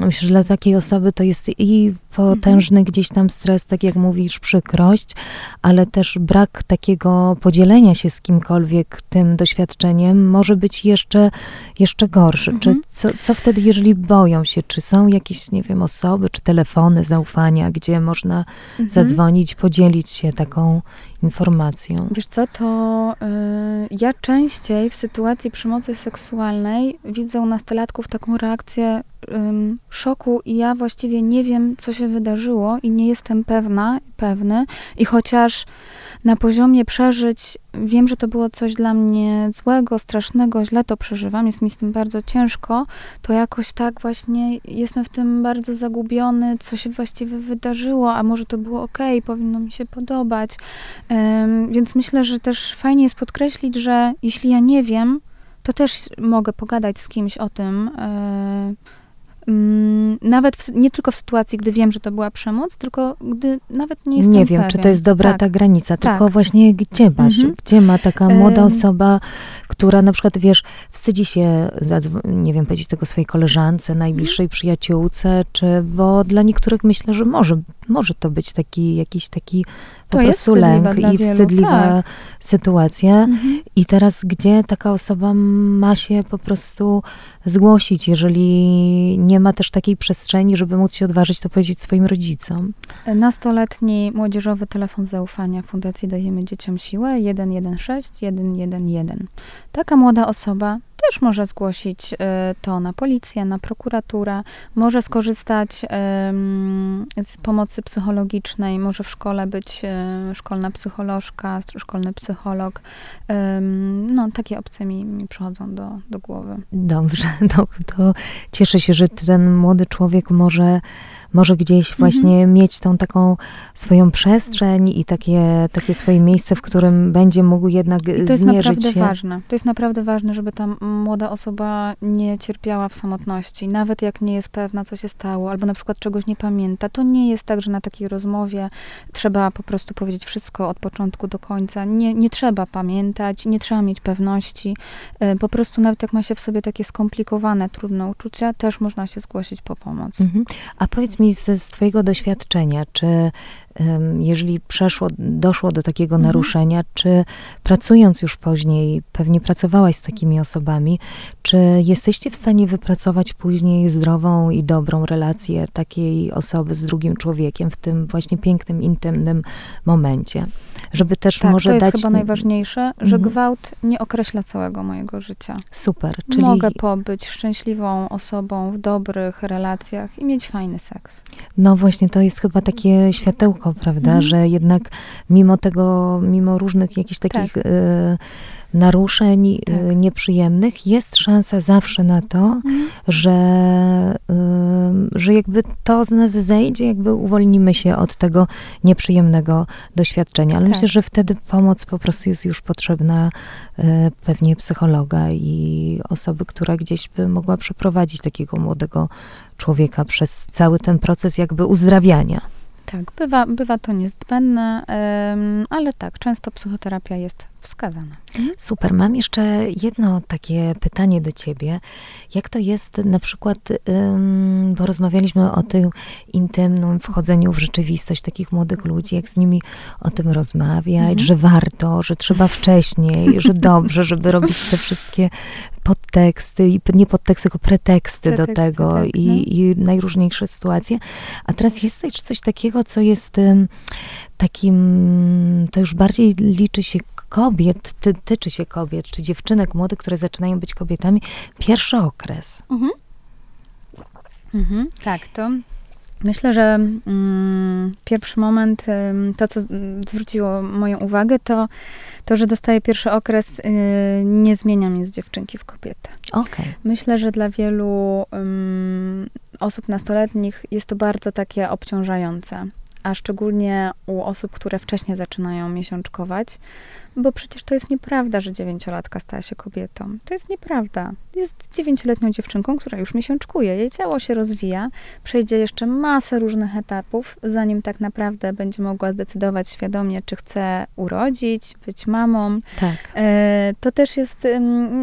myślę, że dla takiej osoby to jest i potężny mhm. gdzieś tam stres, tak jak mówisz, przykrość, ale też brak takiego podzielenia się z kimkolwiek tym doświadczeniem może być jeszcze, jeszcze gorszy. Mhm. Czy co, co wtedy, jeżeli boją się? Czy są jakieś, nie wiem, osoby, czy telefony zaufania, gdzie można mhm. zadzwonić, podzielić się taką informacją? Wiesz co, to y, ja częściej w sytuacji przemocy seksualnej widzę u nastolatków taką reakcję szoku i ja właściwie nie wiem, co się wydarzyło i nie jestem pewna, pewny i chociaż na poziomie przeżyć wiem, że to było coś dla mnie złego, strasznego, źle to przeżywam, jest mi z tym bardzo ciężko, to jakoś tak właśnie jestem w tym bardzo zagubiony, co się właściwie wydarzyło, a może to było ok, powinno mi się podobać. Więc myślę, że też fajnie jest podkreślić, że jeśli ja nie wiem, to też mogę pogadać z kimś o tym. Mm, nawet w, nie tylko w sytuacji, gdy wiem, że to była przemoc, tylko gdy nawet nie jestem Nie wiem, pewien. czy to jest dobra tak. ta granica, tak. tylko właśnie gdzie masz, mhm. gdzie ma taka młoda osoba, która na przykład, wiesz, wstydzi się, nie wiem, powiedzieć tego swojej koleżance, najbliższej mhm. przyjaciółce, czy, bo dla niektórych myślę, że może, może to być taki, jakiś taki po to prostu lęk i wstydliwa tak. sytuacja. Mhm. I teraz, gdzie taka osoba ma się po prostu zgłosić, jeżeli nie ma też takiej przestrzeni, żeby móc się odważyć to powiedzieć swoim rodzicom? Nastoletni młodzieżowy telefon zaufania Fundacji Dajemy Dzieciom Siłę 116 111. Taka młoda osoba też może zgłosić y, to na policję, na prokuraturę, może skorzystać z pomocy psychologicznej, może w szkole być y, szkolna psycholożka, szkolny psycholog. No, takie opcje mi, mi przychodzą do, do głowy. Dobrze, [laughs] to, to cieszę się, że ten młody człowiek może może gdzieś mhm. właśnie mhm. mieć tą taką swoją przestrzeń i takie, takie swoje miejsce, w którym będzie mógł jednak I to jest naprawdę się. ważne. To jest naprawdę ważne, żeby ta młoda osoba nie cierpiała w samotności. Nawet jak nie jest pewna, co się stało, albo na przykład czegoś nie pamięta. To nie jest tak, że na takiej rozmowie trzeba po prostu powiedzieć wszystko od początku do końca. Nie, nie trzeba pamiętać, nie trzeba mieć pewności. E, po prostu nawet jak ma się w sobie takie skomplikowane, trudne uczucia, też można się zgłosić po pomoc. Mhm. A powiedz mi z, z Twojego doświadczenia, czy jeżeli przeszło, doszło do takiego mhm. naruszenia, czy pracując już później, pewnie pracowałaś z takimi osobami, czy jesteście w stanie wypracować później zdrową i dobrą relację takiej osoby z drugim człowiekiem w tym właśnie pięknym, intymnym momencie? Żeby też tak, może to jest dać... chyba najważniejsze, że mhm. gwałt nie określa całego mojego życia. Super. Czyli... Mogę pobyć szczęśliwą osobą w dobrych relacjach i mieć fajny seks. No właśnie, to jest chyba takie światełko prawda, mhm. że jednak mimo tego, mimo różnych jakichś takich tak. y, naruszeń y, tak. nieprzyjemnych, jest szansa zawsze na to, mhm. że, y, że jakby to z nas zejdzie, jakby uwolnimy się od tego nieprzyjemnego doświadczenia. Ale Tak. myślę, że wtedy pomoc po prostu jest już potrzebna e, pewnie psychologa i osoby, która gdzieś by mogła przeprowadzić takiego młodego człowieka przez cały ten proces jakby uzdrawiania. Tak, bywa, bywa to niezbędne, ale tak, często psychoterapia jest wskazana. Super. Mam jeszcze jedno takie pytanie do ciebie. Jak to jest na przykład, bo rozmawialiśmy o tym intymnym wchodzeniu w rzeczywistość takich młodych ludzi, jak z nimi o tym rozmawiać, Mhm. że warto, że trzeba wcześniej, [laughs] że dobrze, żeby robić te wszystkie podteksty, i nie podteksty, tylko preteksty, do Preteksty, tego tak, i, no. i najróżniejsze sytuacje. A teraz jest coś takiego, co jest takim, to już bardziej liczy się kobiet, ty, tyczy się kobiet, czy dziewczynek młodych, które zaczynają być kobietami, pierwszy okres. Mhm, tak, to myślę, że mm, pierwszy moment, to co zwróciło moją uwagę, to to, że dostaję pierwszy okres, y, nie zmienia mnie z dziewczynki w kobietę. Okej. Myślę, że dla wielu osób nastoletnich jest to bardzo takie obciążające, a szczególnie u osób, które wcześniej zaczynają miesiączkować, bo przecież to jest nieprawda, że dziewięciolatka stała się kobietą. To jest nieprawda. Jest dziewięcioletnią dziewczynką, która już miesiączkuje. Jej ciało się rozwija, przejdzie jeszcze masę różnych etapów, zanim tak naprawdę będzie mogła zdecydować świadomie, czy chce urodzić, być mamą, Tak. E, To też jest,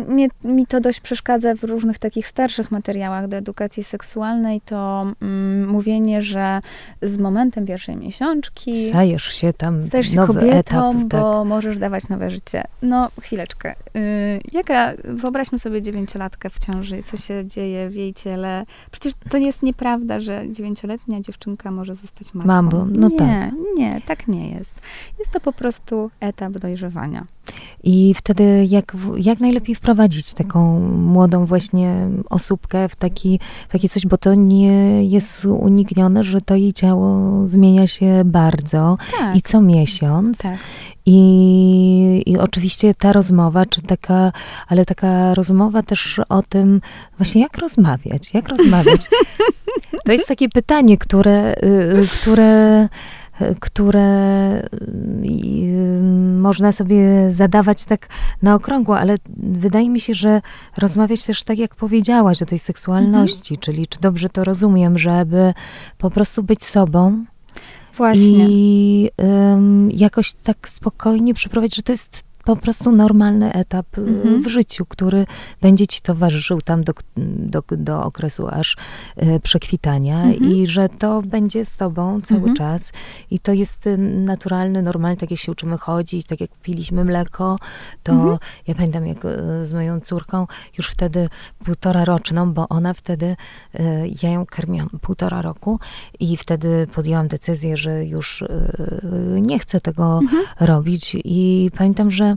mnie, mi to dość przeszkadza w różnych takich starszych materiałach do edukacji seksualnej, to mm, mówienie, że z momentem pierwszej miesiączki Stajesz się tam stajesz się nowy kobietą, etap. Tak. bo możesz dawać nowe życie. No, chwileczkę. Y, jaka, wyobraźmy sobie dziewięciolatkę w ciąży, co się dzieje w jej ciele. Przecież to jest nieprawda, że dziewięcioletnia dziewczynka może zostać matką. Mamą, no nie, tak. Nie, tak nie jest. Jest to po prostu etap dojrzewania. I wtedy jak, jak najlepiej wprowadzić taką młodą właśnie osóbkę w taki, takie coś, bo to nie jest uniknione, że to jej ciało zmienia się bardzo Tak, i co miesiąc. tak. I, I oczywiście ta rozmowa, czy taka, ale taka rozmowa też o tym, właśnie jak rozmawiać, jak rozmawiać. [laughs] To jest takie pytanie, które, y, które, y, które y, można sobie zadawać tak na okrągło, ale wydaje mi się, że rozmawiać też tak, jak powiedziałaś o tej seksualności, czyli czy dobrze to rozumiem, żeby po prostu być sobą, Właśnie. i ym, jakoś tak spokojnie przeprowadzić, że to jest po prostu normalny etap y, Mhm. w życiu, który będzie ci towarzyszył tam do, do, do okresu aż y, przekwitania Mhm. i że to będzie z tobą cały Mhm. czas i to jest y, naturalny, normalny, tak jak się uczymy chodzić, tak jak piliśmy mleko, to Mhm. ja pamiętam jak z moją córką, już wtedy półtora roczną, bo ona wtedy, ja ją karmiłam półtora roku i wtedy podjęłam decyzję, że już nie chcę tego robić i pamiętam, że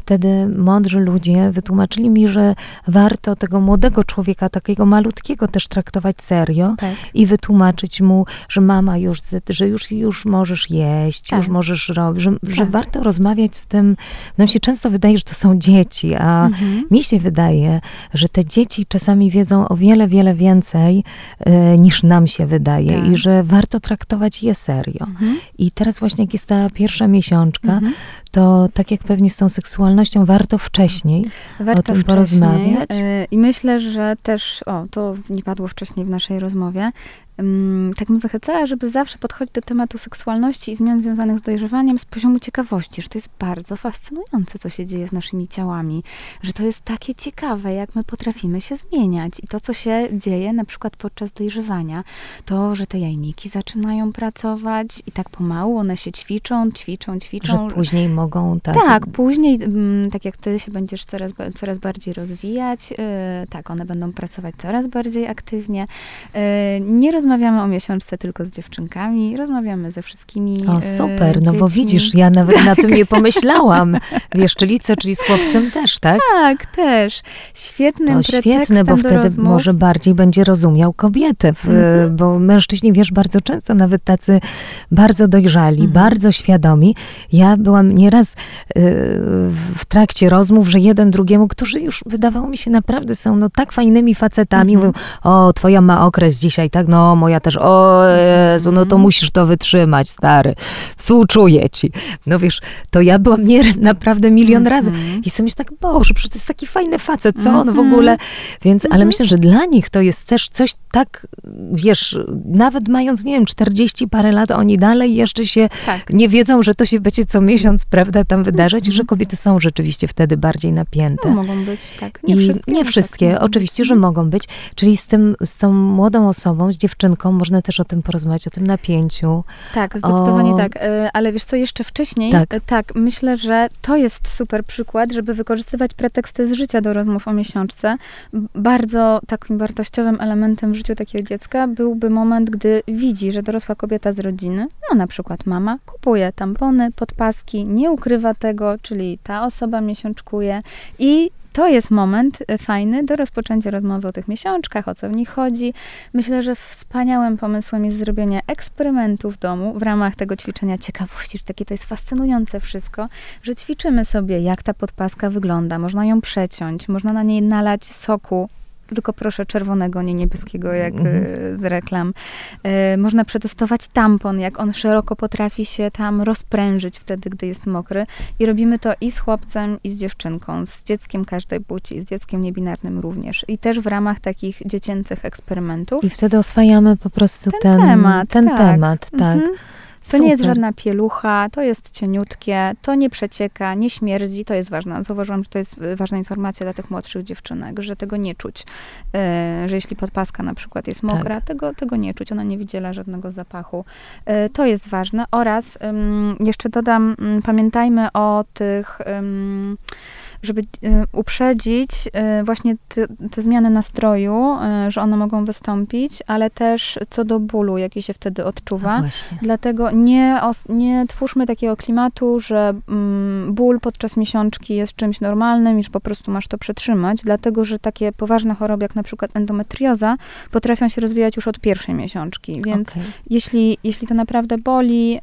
wtedy mądrzy ludzie wytłumaczyli mi, że warto tego młodego człowieka, takiego malutkiego też traktować serio Tak. i wytłumaczyć mu, że mama już, że już, już możesz jeść, Tak. już możesz robić, że, że Tak. warto rozmawiać z tym. Nam się często wydaje, że to są dzieci, a Mhm. mi się wydaje, że te dzieci czasami wiedzą o wiele, wiele więcej e, niż nam się wydaje Tak. i że warto traktować je serio. Mhm. I teraz właśnie jak jest ta pierwsza miesiączka, Mhm. to tak jak pewnie z tą seksualnością, warto wcześniej Warto o tym wcześniej, porozmawiać. y, I myślę, że też, o, to nie padło wcześniej w naszej rozmowie, tak bym zachęcała, żeby zawsze podchodzić do tematu seksualności i zmian związanych z dojrzewaniem z poziomu ciekawości, że to jest bardzo fascynujące, co się dzieje z naszymi ciałami, że to jest takie ciekawe, jak my potrafimy się zmieniać. I to, co się dzieje na przykład podczas dojrzewania, to, że te jajniki zaczynają pracować i tak pomału one się ćwiczą, ćwiczą, że ćwiczą, później mogą tak, tak, później, mm, tak jak ty się będziesz coraz, coraz bardziej rozwijać, yy, tak, one będą pracować coraz bardziej aktywnie. Yy, nie rozmawiamy o miesiączce tylko z dziewczynkami, rozmawiamy ze wszystkimi O, yy, super, no bo widzisz, ja nawet na tym nie [laughs] pomyślałam. Wiesz, czyli co, czyli z chłopcem też, tak? Tak, też. Świetnym To świetne, bo wtedy rozmów. może bardziej będzie rozumiał kobietę, w, Mhm. bo mężczyźni, wiesz, bardzo często, nawet tacy bardzo dojrzali, Mhm. bardzo świadomi. Ja byłam nie, nieraz w trakcie rozmów, że jeden drugiemu, którzy już wydawało mi się naprawdę są no tak fajnymi facetami, mhm. mówią, o, twoja ma okres dzisiaj, tak, no, moja też, o Jezu, no to mhm. musisz to wytrzymać, stary, współczuję ci. No wiesz, to ja byłam nie, naprawdę milion razy i sobie myślę tak, Boże, przecież to jest taki fajny facet, co on w ogóle, więc, ale myślę, że dla nich to jest też coś tak, wiesz, nawet mając, nie wiem, 40 parę lat, oni dalej jeszcze się tak. nie wiedzą, że to się będzie co miesiąc, prawda, tam wydarzać i że kobiety są rzeczywiście wtedy bardziej napięte. No, mogą być, tak. Nie I wszystkie. Nie wszystkie, tak, oczywiście, że mogą być. Czyli z tym, z tą młodą osobą, z dziewczynką można też o tym porozmawiać, o tym napięciu. Tak, zdecydowanie o... tak. E, ale wiesz co, jeszcze wcześniej, tak. E, tak, myślę, że to jest super przykład, żeby wykorzystywać preteksty z życia do rozmów o miesiączce. Bardzo takim wartościowym elementem w życiu takiego dziecka byłby moment, gdy widzi, że dorosła kobieta z rodziny, no na przykład mama, kupuje tampony, podpaski, nie ukrywa tego, czyli ta osoba miesiączkuje i to jest moment y, fajny do rozpoczęcia rozmowy o tych miesiączkach, o co w nich chodzi. Myślę, że wspaniałym pomysłem jest zrobienie eksperymentu w domu w ramach tego ćwiczenia ciekawości, że takie to jest fascynujące wszystko, że ćwiczymy sobie, jak ta podpaska wygląda. Można ją przeciąć, można na niej nalać soku tylko proszę czerwonego, nie niebieskiego, jak mhm. E, z reklam. E, można przetestować tampon, jak on szeroko potrafi się tam rozprężyć wtedy, gdy jest mokry. I robimy to i z chłopcem, i z dziewczynką, z dzieckiem każdej płci, z dzieckiem niebinarnym również. I też w ramach takich dziecięcych eksperymentów. I wtedy oswajamy po prostu ten, ten temat. Ten tak. temat, tak. Mhm. To Super. nie jest żadna pielucha, to jest cieniutkie, to nie przecieka, nie śmierdzi, to jest ważne. Zauważyłam, że to jest ważna informacja dla tych młodszych dziewczynek, że tego nie czuć. E, że jeśli podpaska na przykład jest mokra, tak. tego, tego nie czuć, ona nie wydziela żadnego zapachu. E, to jest ważne oraz jeszcze dodam, pamiętajmy o tych żeby e, uprzedzić e, właśnie te, te, zmiany nastroju, e, że one mogą wystąpić, ale też co do bólu, jaki się wtedy odczuwa. No Dlatego nie, nie twórzmy takiego klimatu, że mm, ból podczas miesiączki jest czymś normalnym i że po prostu masz to przetrzymać, dlatego że takie poważne choroby, jak na przykład endometrioza, potrafią się rozwijać już od pierwszej miesiączki. Więc okay. jeśli, jeśli to naprawdę boli,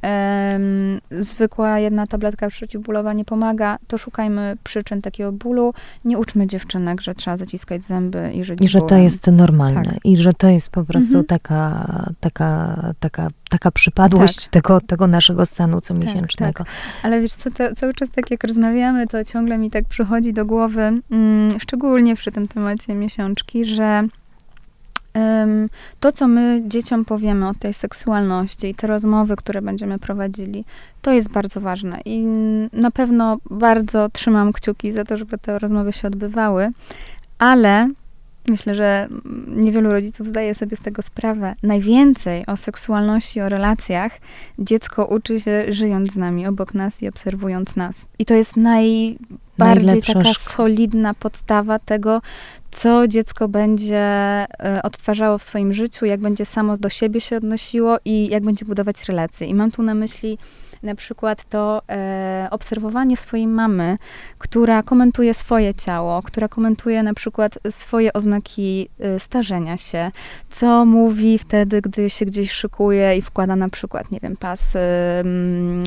zwykła jedna tabletka przeciwbólowa nie pomaga, to szukajmy przyczyn takiego bólu, nie uczmy dziewczynek, że trzeba zaciskać zęby i żyć I że to jest normalne. Tak. I że to jest po prostu mhm. taka, taka, taka, taka przypadłość tak. tego, tego naszego stanu comiesięcznego. Tak, tak. Ale wiesz co, to, cały czas tak jak rozmawiamy, to ciągle mi tak przychodzi do głowy, mm, szczególnie przy tym temacie miesiączki, że to, co my dzieciom powiemy o tej seksualności i te rozmowy, które będziemy prowadzili, to jest bardzo ważne. I na pewno bardzo trzymam kciuki za to, żeby te rozmowy się odbywały, ale myślę, że niewielu rodziców zdaje sobie z tego sprawę. Najwięcej o seksualności, o relacjach dziecko uczy się żyjąc z nami, obok nas i obserwując nas. I to jest najbardziej taka solidna podstawa tego, co dziecko będzie e, odtwarzało w swoim życiu, jak będzie samo do siebie się odnosiło i jak będzie budować relacje. I mam tu na myśli na przykład to e, obserwowanie swojej mamy, która komentuje swoje ciało, która komentuje na przykład swoje oznaki e, starzenia się, co mówi wtedy, gdy się gdzieś szykuje i wkłada na przykład, nie wiem, pas e,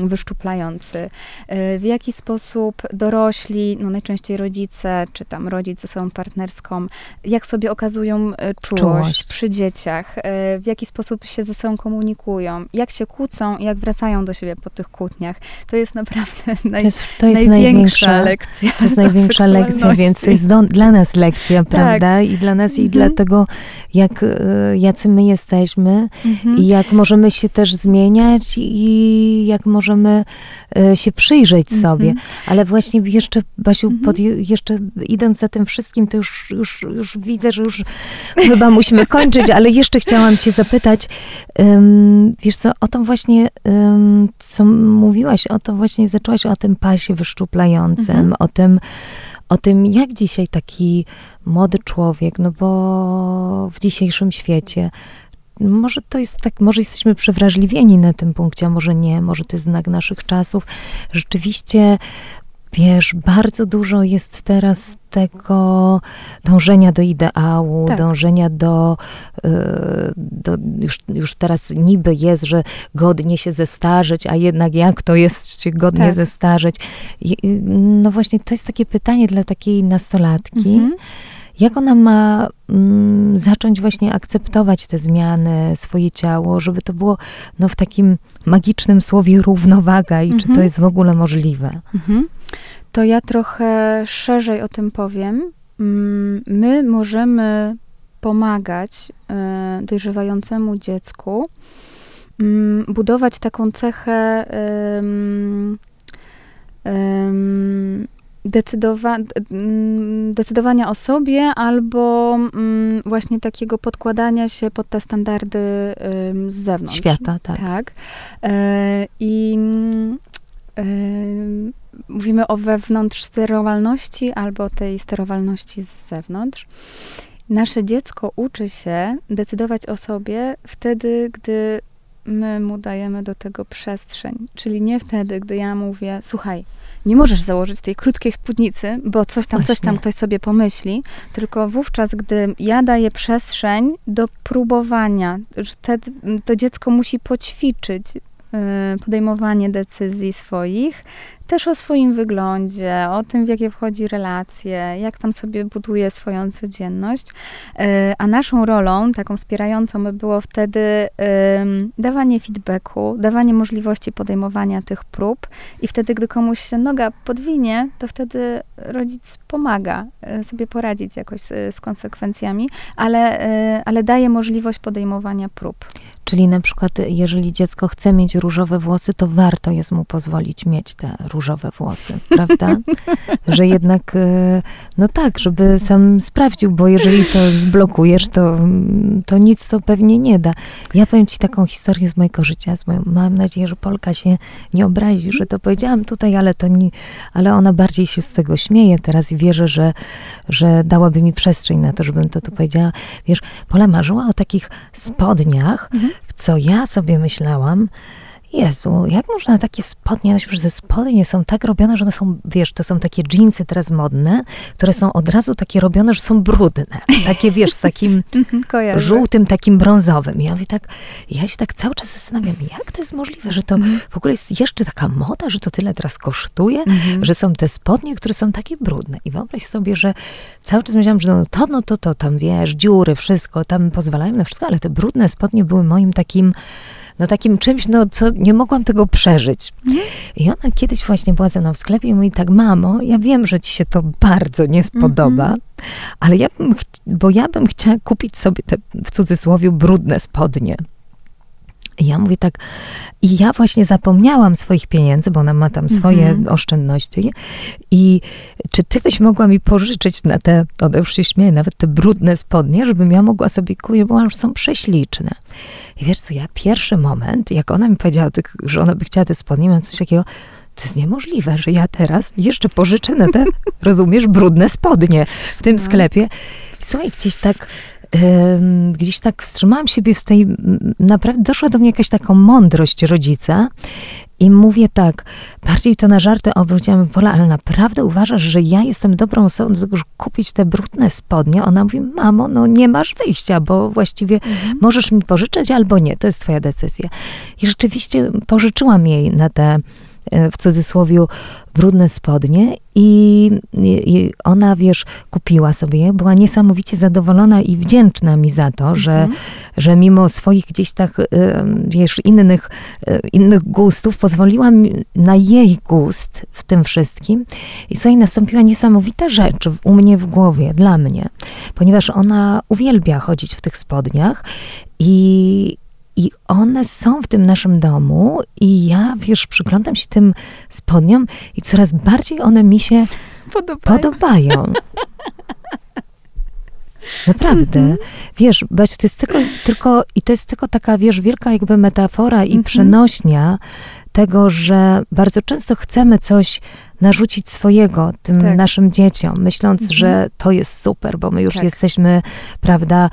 wyszczuplający, e, w jaki sposób dorośli, no najczęściej rodzice, czy tam rodzice ze sobą partnerską, jak sobie okazują czułość, czułość. przy dzieciach, w jaki sposób się ze sobą komunikują, jak się kłócą, jak wracają do siebie po tych kłótniach. To jest naprawdę naj, to jest, to jest największa, największa, lekcja. To jest największa [laughs] lekcja, więc to jest do, dla nas lekcja, tak. prawda? I dla nas, mhm. i dlatego, jak, e, jacy my jesteśmy mhm. i jak możemy się też zmieniać i jak możemy e, się przyjrzeć mhm. sobie. Ale właśnie jeszcze, Basiu, mhm. pod, jeszcze idąc za tym wszystkim, to już, już, już widzę, że już chyba musimy kończyć, ale jeszcze chciałam cię zapytać, um, wiesz co, o to właśnie, um, co mówiłaś o to, właśnie zaczęłaś o tym pasie wyszczuplającym, mhm. o, tym, o tym, jak dzisiaj taki młody człowiek, no bo w dzisiejszym świecie, może to jest tak, może jesteśmy przewrażliwieni na tym punkcie, a może nie, może to jest znak naszych czasów. Rzeczywiście wiesz, bardzo dużo jest teraz tego dążenia do ideału, tak. dążenia do, y, do już, już teraz niby jest, że godnie się zestarzeć, a jednak jak to jest się godnie tak. zestarzeć? I, no właśnie, to jest takie pytanie dla takiej nastolatki. Mhm. Jak ona ma mm, zacząć właśnie akceptować te zmiany, swoje ciało, żeby to było no, w takim magicznym słowie równowaga i mhm. czy to mhm. jest w ogóle możliwe? Mhm. To ja trochę szerzej o tym powiem. Mm, my możemy pomagać e, dojrzewającemu dziecku mm, budować taką cechę decydowa mm, decydowania o sobie albo mm, właśnie takiego podkładania się pod te standardy z zewnątrz. Świata, tak. Tak. E, I e, mówimy o wewnątrz sterowalności albo tej sterowalności z zewnątrz. Nasze dziecko uczy się decydować o sobie wtedy, gdy my mu dajemy do tego przestrzeń. Czyli nie wtedy, gdy ja mówię, słuchaj, nie możesz założyć tej krótkiej spódnicy, bo coś tam, Właśnie. coś tam ktoś sobie pomyśli, tylko wówczas, gdy ja daję przestrzeń do próbowania, że te, to dziecko musi poćwiczyć podejmowanie decyzji swoich, też o swoim wyglądzie, o tym, w jakie wchodzi relacje, jak tam sobie buduje swoją codzienność. E, a naszą rolą, taką wspierającą, by było wtedy dawanie feedbacku, dawanie możliwości podejmowania tych prób i wtedy, gdy komuś się noga podwinie, to wtedy rodzic pomaga e, sobie poradzić jakoś z, z konsekwencjami, ale, ale daje możliwość podejmowania prób. Czyli na przykład, jeżeli dziecko chce mieć różowe włosy, to warto jest mu pozwolić mieć te różowe włosy, [laughs] prawda? Że jednak, e, no tak, żeby sam sprawdził, bo jeżeli to zblokujesz, to, to nic to pewnie nie da. Ja powiem ci taką historię z mojego życia. Z moją, mam nadzieję, że Polka się nie obrazi, że to powiedziałam tutaj, ale to nie, ale ona bardziej się z tego śmieje teraz i wierzę, że, że dałaby mi przestrzeń na to, żebym to tu powiedziała. Wiesz, Pola marzyła o takich spodniach, mhm co ja sobie myślałam, Jezu, jak można takie spodnie nosić, że te spodnie są tak robione, że one są, wiesz, to są takie dżinsy teraz modne, które są od razu takie robione, że są brudne. Takie, wiesz, z takim [laughs] mhm, żółtym, takim brązowym. Ja mówię tak, ja się tak cały czas zastanawiam, jak to jest możliwe, że to mhm. w ogóle jest jeszcze taka moda, że to tyle teraz kosztuje, mhm. że są te spodnie, które są takie brudne. I wyobraź sobie, że cały czas myślałam, że no to, no to, to, tam wiesz, dziury, wszystko, tam pozwalają na wszystko, ale te brudne spodnie były moim takim, no takim czymś, no co nie mogłam tego przeżyć. I ona kiedyś właśnie była ze mną w sklepie i mówi tak, mamo, ja wiem, że ci się to bardzo nie spodoba, mhm. ale ja bym, bo ja bym chciała kupić sobie te, w cudzysłowie, brudne spodnie. I ja mówię tak, i ja właśnie zapomniałam swoich pieniędzy, bo ona ma tam swoje mm -hmm. oszczędności. I czy ty byś mogła mi pożyczyć na te, one już się śmieje, nawet te brudne spodnie, żebym ja mogła sobie kupić, bo one już są prześliczne. I wiesz co, ja pierwszy moment, jak ona mi powiedziała, że ona by chciała te spodnie, miałam coś takiego, to jest niemożliwe, że ja teraz jeszcze pożyczę na te, [laughs] rozumiesz, brudne spodnie w tym no. sklepie. Słuchaj, gdzieś tak gdzieś tak wstrzymałam siebie w tej, naprawdę doszła do mnie jakaś taką mądrość rodzica i mówię tak, bardziej to na żarty obróciłam, Wola, ale naprawdę uważasz, że ja jestem dobrą osobą do tego, żeby kupić te brudne spodnie? Ona mówi, mamo, no nie masz wyjścia, bo właściwie mhm. możesz mi pożyczyć albo nie, to jest twoja decyzja. I rzeczywiście pożyczyłam jej na te w cudzysłowie brudne spodnie i, i, ona, wiesz, kupiła sobie je, była niesamowicie zadowolona i wdzięczna mi za to, że, mhm. że mimo swoich gdzieś tak, e, wiesz, innych, e, innych gustów pozwoliłam na jej gust w tym wszystkim. I słuchaj, nastąpiła niesamowita rzecz u mnie w głowie, dla mnie, ponieważ ona uwielbia chodzić w tych spodniach i, i one są w tym naszym domu i ja, wiesz, przyglądam się tym spodniom i coraz bardziej one mi się podobają. podobają. [laughs] Naprawdę. Mhm. Wiesz, Basiu, to jest tylko, tylko, i to jest tylko taka, wiesz, wielka jakby metafora i mhm. przenośnia tego, że bardzo często chcemy coś narzucić swojego tym tak. naszym dzieciom, myśląc, mhm. że to jest super, bo my już tak. jesteśmy, prawda,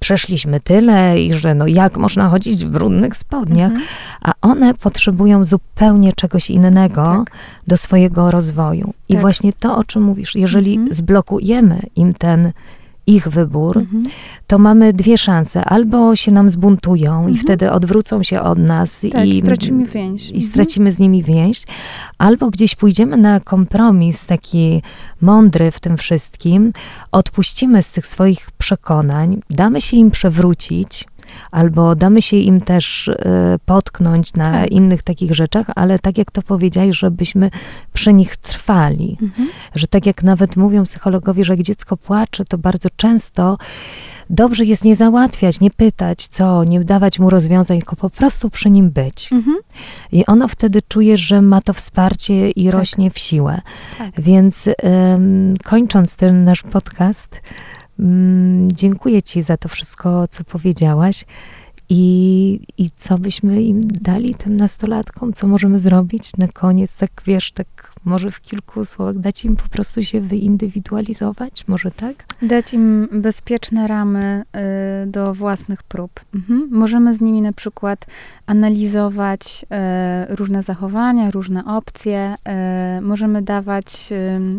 przeszliśmy tyle i że no jak można chodzić w brudnych spodniach, mhm. a one potrzebują zupełnie czegoś innego tak. do swojego rozwoju. I tak. właśnie to, o czym mówisz, jeżeli mhm. zblokujemy im ten ich wybór, mhm. to mamy dwie szanse. Albo się nam zbuntują mhm. i wtedy odwrócą się od nas tak, i, stracimy więź. i mhm. stracimy z nimi więź, albo gdzieś pójdziemy na kompromis taki mądry w tym wszystkim, odpuścimy z tych swoich przekonań, damy się im przewrócić, albo damy się im też y, potknąć na tak. innych takich rzeczach, ale tak jak to powiedziałeś, żebyśmy przy nich trwali. Mhm. Że tak jak nawet mówią psychologowie, że jak dziecko płacze, to bardzo często dobrze jest nie załatwiać, nie pytać, co, nie dawać mu rozwiązań, tylko po prostu przy nim być. Mhm. I ono wtedy czuje, że ma to wsparcie i tak. rośnie w siłę. Tak. Więc um, kończąc ten nasz podcast, dziękuję Ci za to wszystko, co powiedziałaś. I, I co byśmy im dali, tym nastolatkom? Co możemy zrobić na koniec? Tak wiesz, tak może w kilku słowach dać im po prostu się wyindywidualizować, może tak? Dać im bezpieczne ramy y, do własnych prób. Mhm. Możemy z nimi na przykład analizować y, różne zachowania, różne opcje. Y, możemy dawać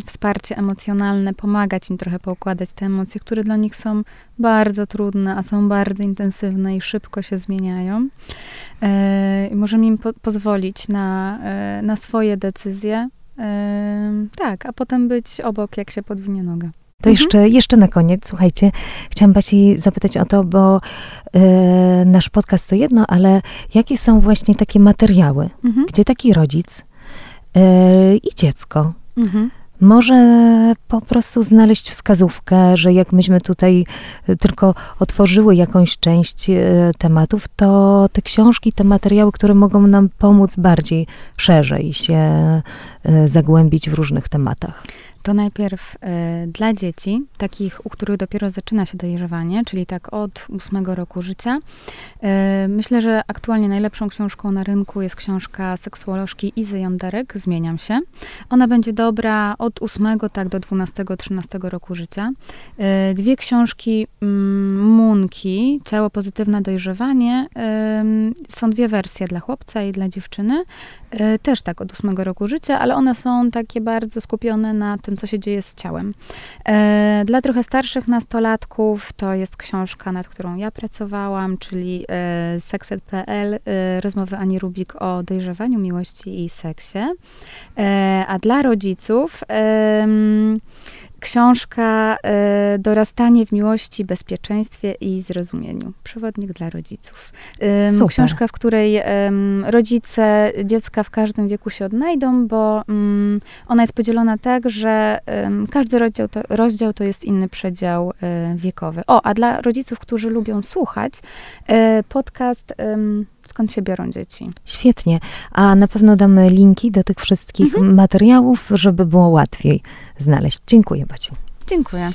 wsparcie emocjonalne, pomagać im trochę poukładać te emocje, które dla nich są bardzo trudne, a są bardzo intensywne i szybko się zmieniają. możemy im po pozwolić na, na swoje decyzje, tak, a potem być obok, jak się podwinie noga. To mhm. jeszcze, jeszcze na koniec, słuchajcie, chciałam Basi zapytać o to, bo e, nasz podcast to jedno, ale jakie są właśnie takie materiały, mhm. gdzie taki rodzic e, i dziecko mhm może po prostu znaleźć wskazówkę, że jak myśmy tutaj e, tylko otworzyły jakąś część e, tematów, to te książki, te materiały, które mogą nam pomóc bardziej szerzej się e, zagłębić w różnych tematach to najpierw y, dla dzieci, takich, u których dopiero zaczyna się dojrzewanie, czyli tak od ósmego roku życia. Y, myślę, że aktualnie najlepszą książką na rynku jest książka seksuolożki Izy Jonderek, Zmieniam się. Ona będzie dobra od ósmego tak do dwunastego, trzynastego roku życia. Y, dwie książki mm, Munki, Ciało pozytywne dojrzewanie. Są dwie wersje dla chłopca i dla dziewczyny. Też tak od ósmego roku życia, ale one są takie bardzo skupione na tym, co się dzieje z ciałem. E, dla trochę starszych nastolatków to jest książka, nad którą ja pracowałam, czyli e, sekset.pl, e, rozmowy Ani Rubik o dojrzewaniu, miłości i seksie. A dla rodziców Książka y, Dorastanie w miłości, bezpieczeństwie i zrozumieniu. Przewodnik dla rodziców. Y, książka, w której y, rodzice dziecka w każdym wieku się odnajdą, bo ona jest podzielona tak, że każdy rozdział to, rozdział to jest inny przedział e, wiekowy. O, a dla rodziców, którzy lubią słuchać, e, podcast skąd się biorą dzieci. Świetnie. A na pewno damy linki do tych wszystkich mhm. materiałów, żeby było łatwiej znaleźć. Dziękuję, Baciu. Dziękuję.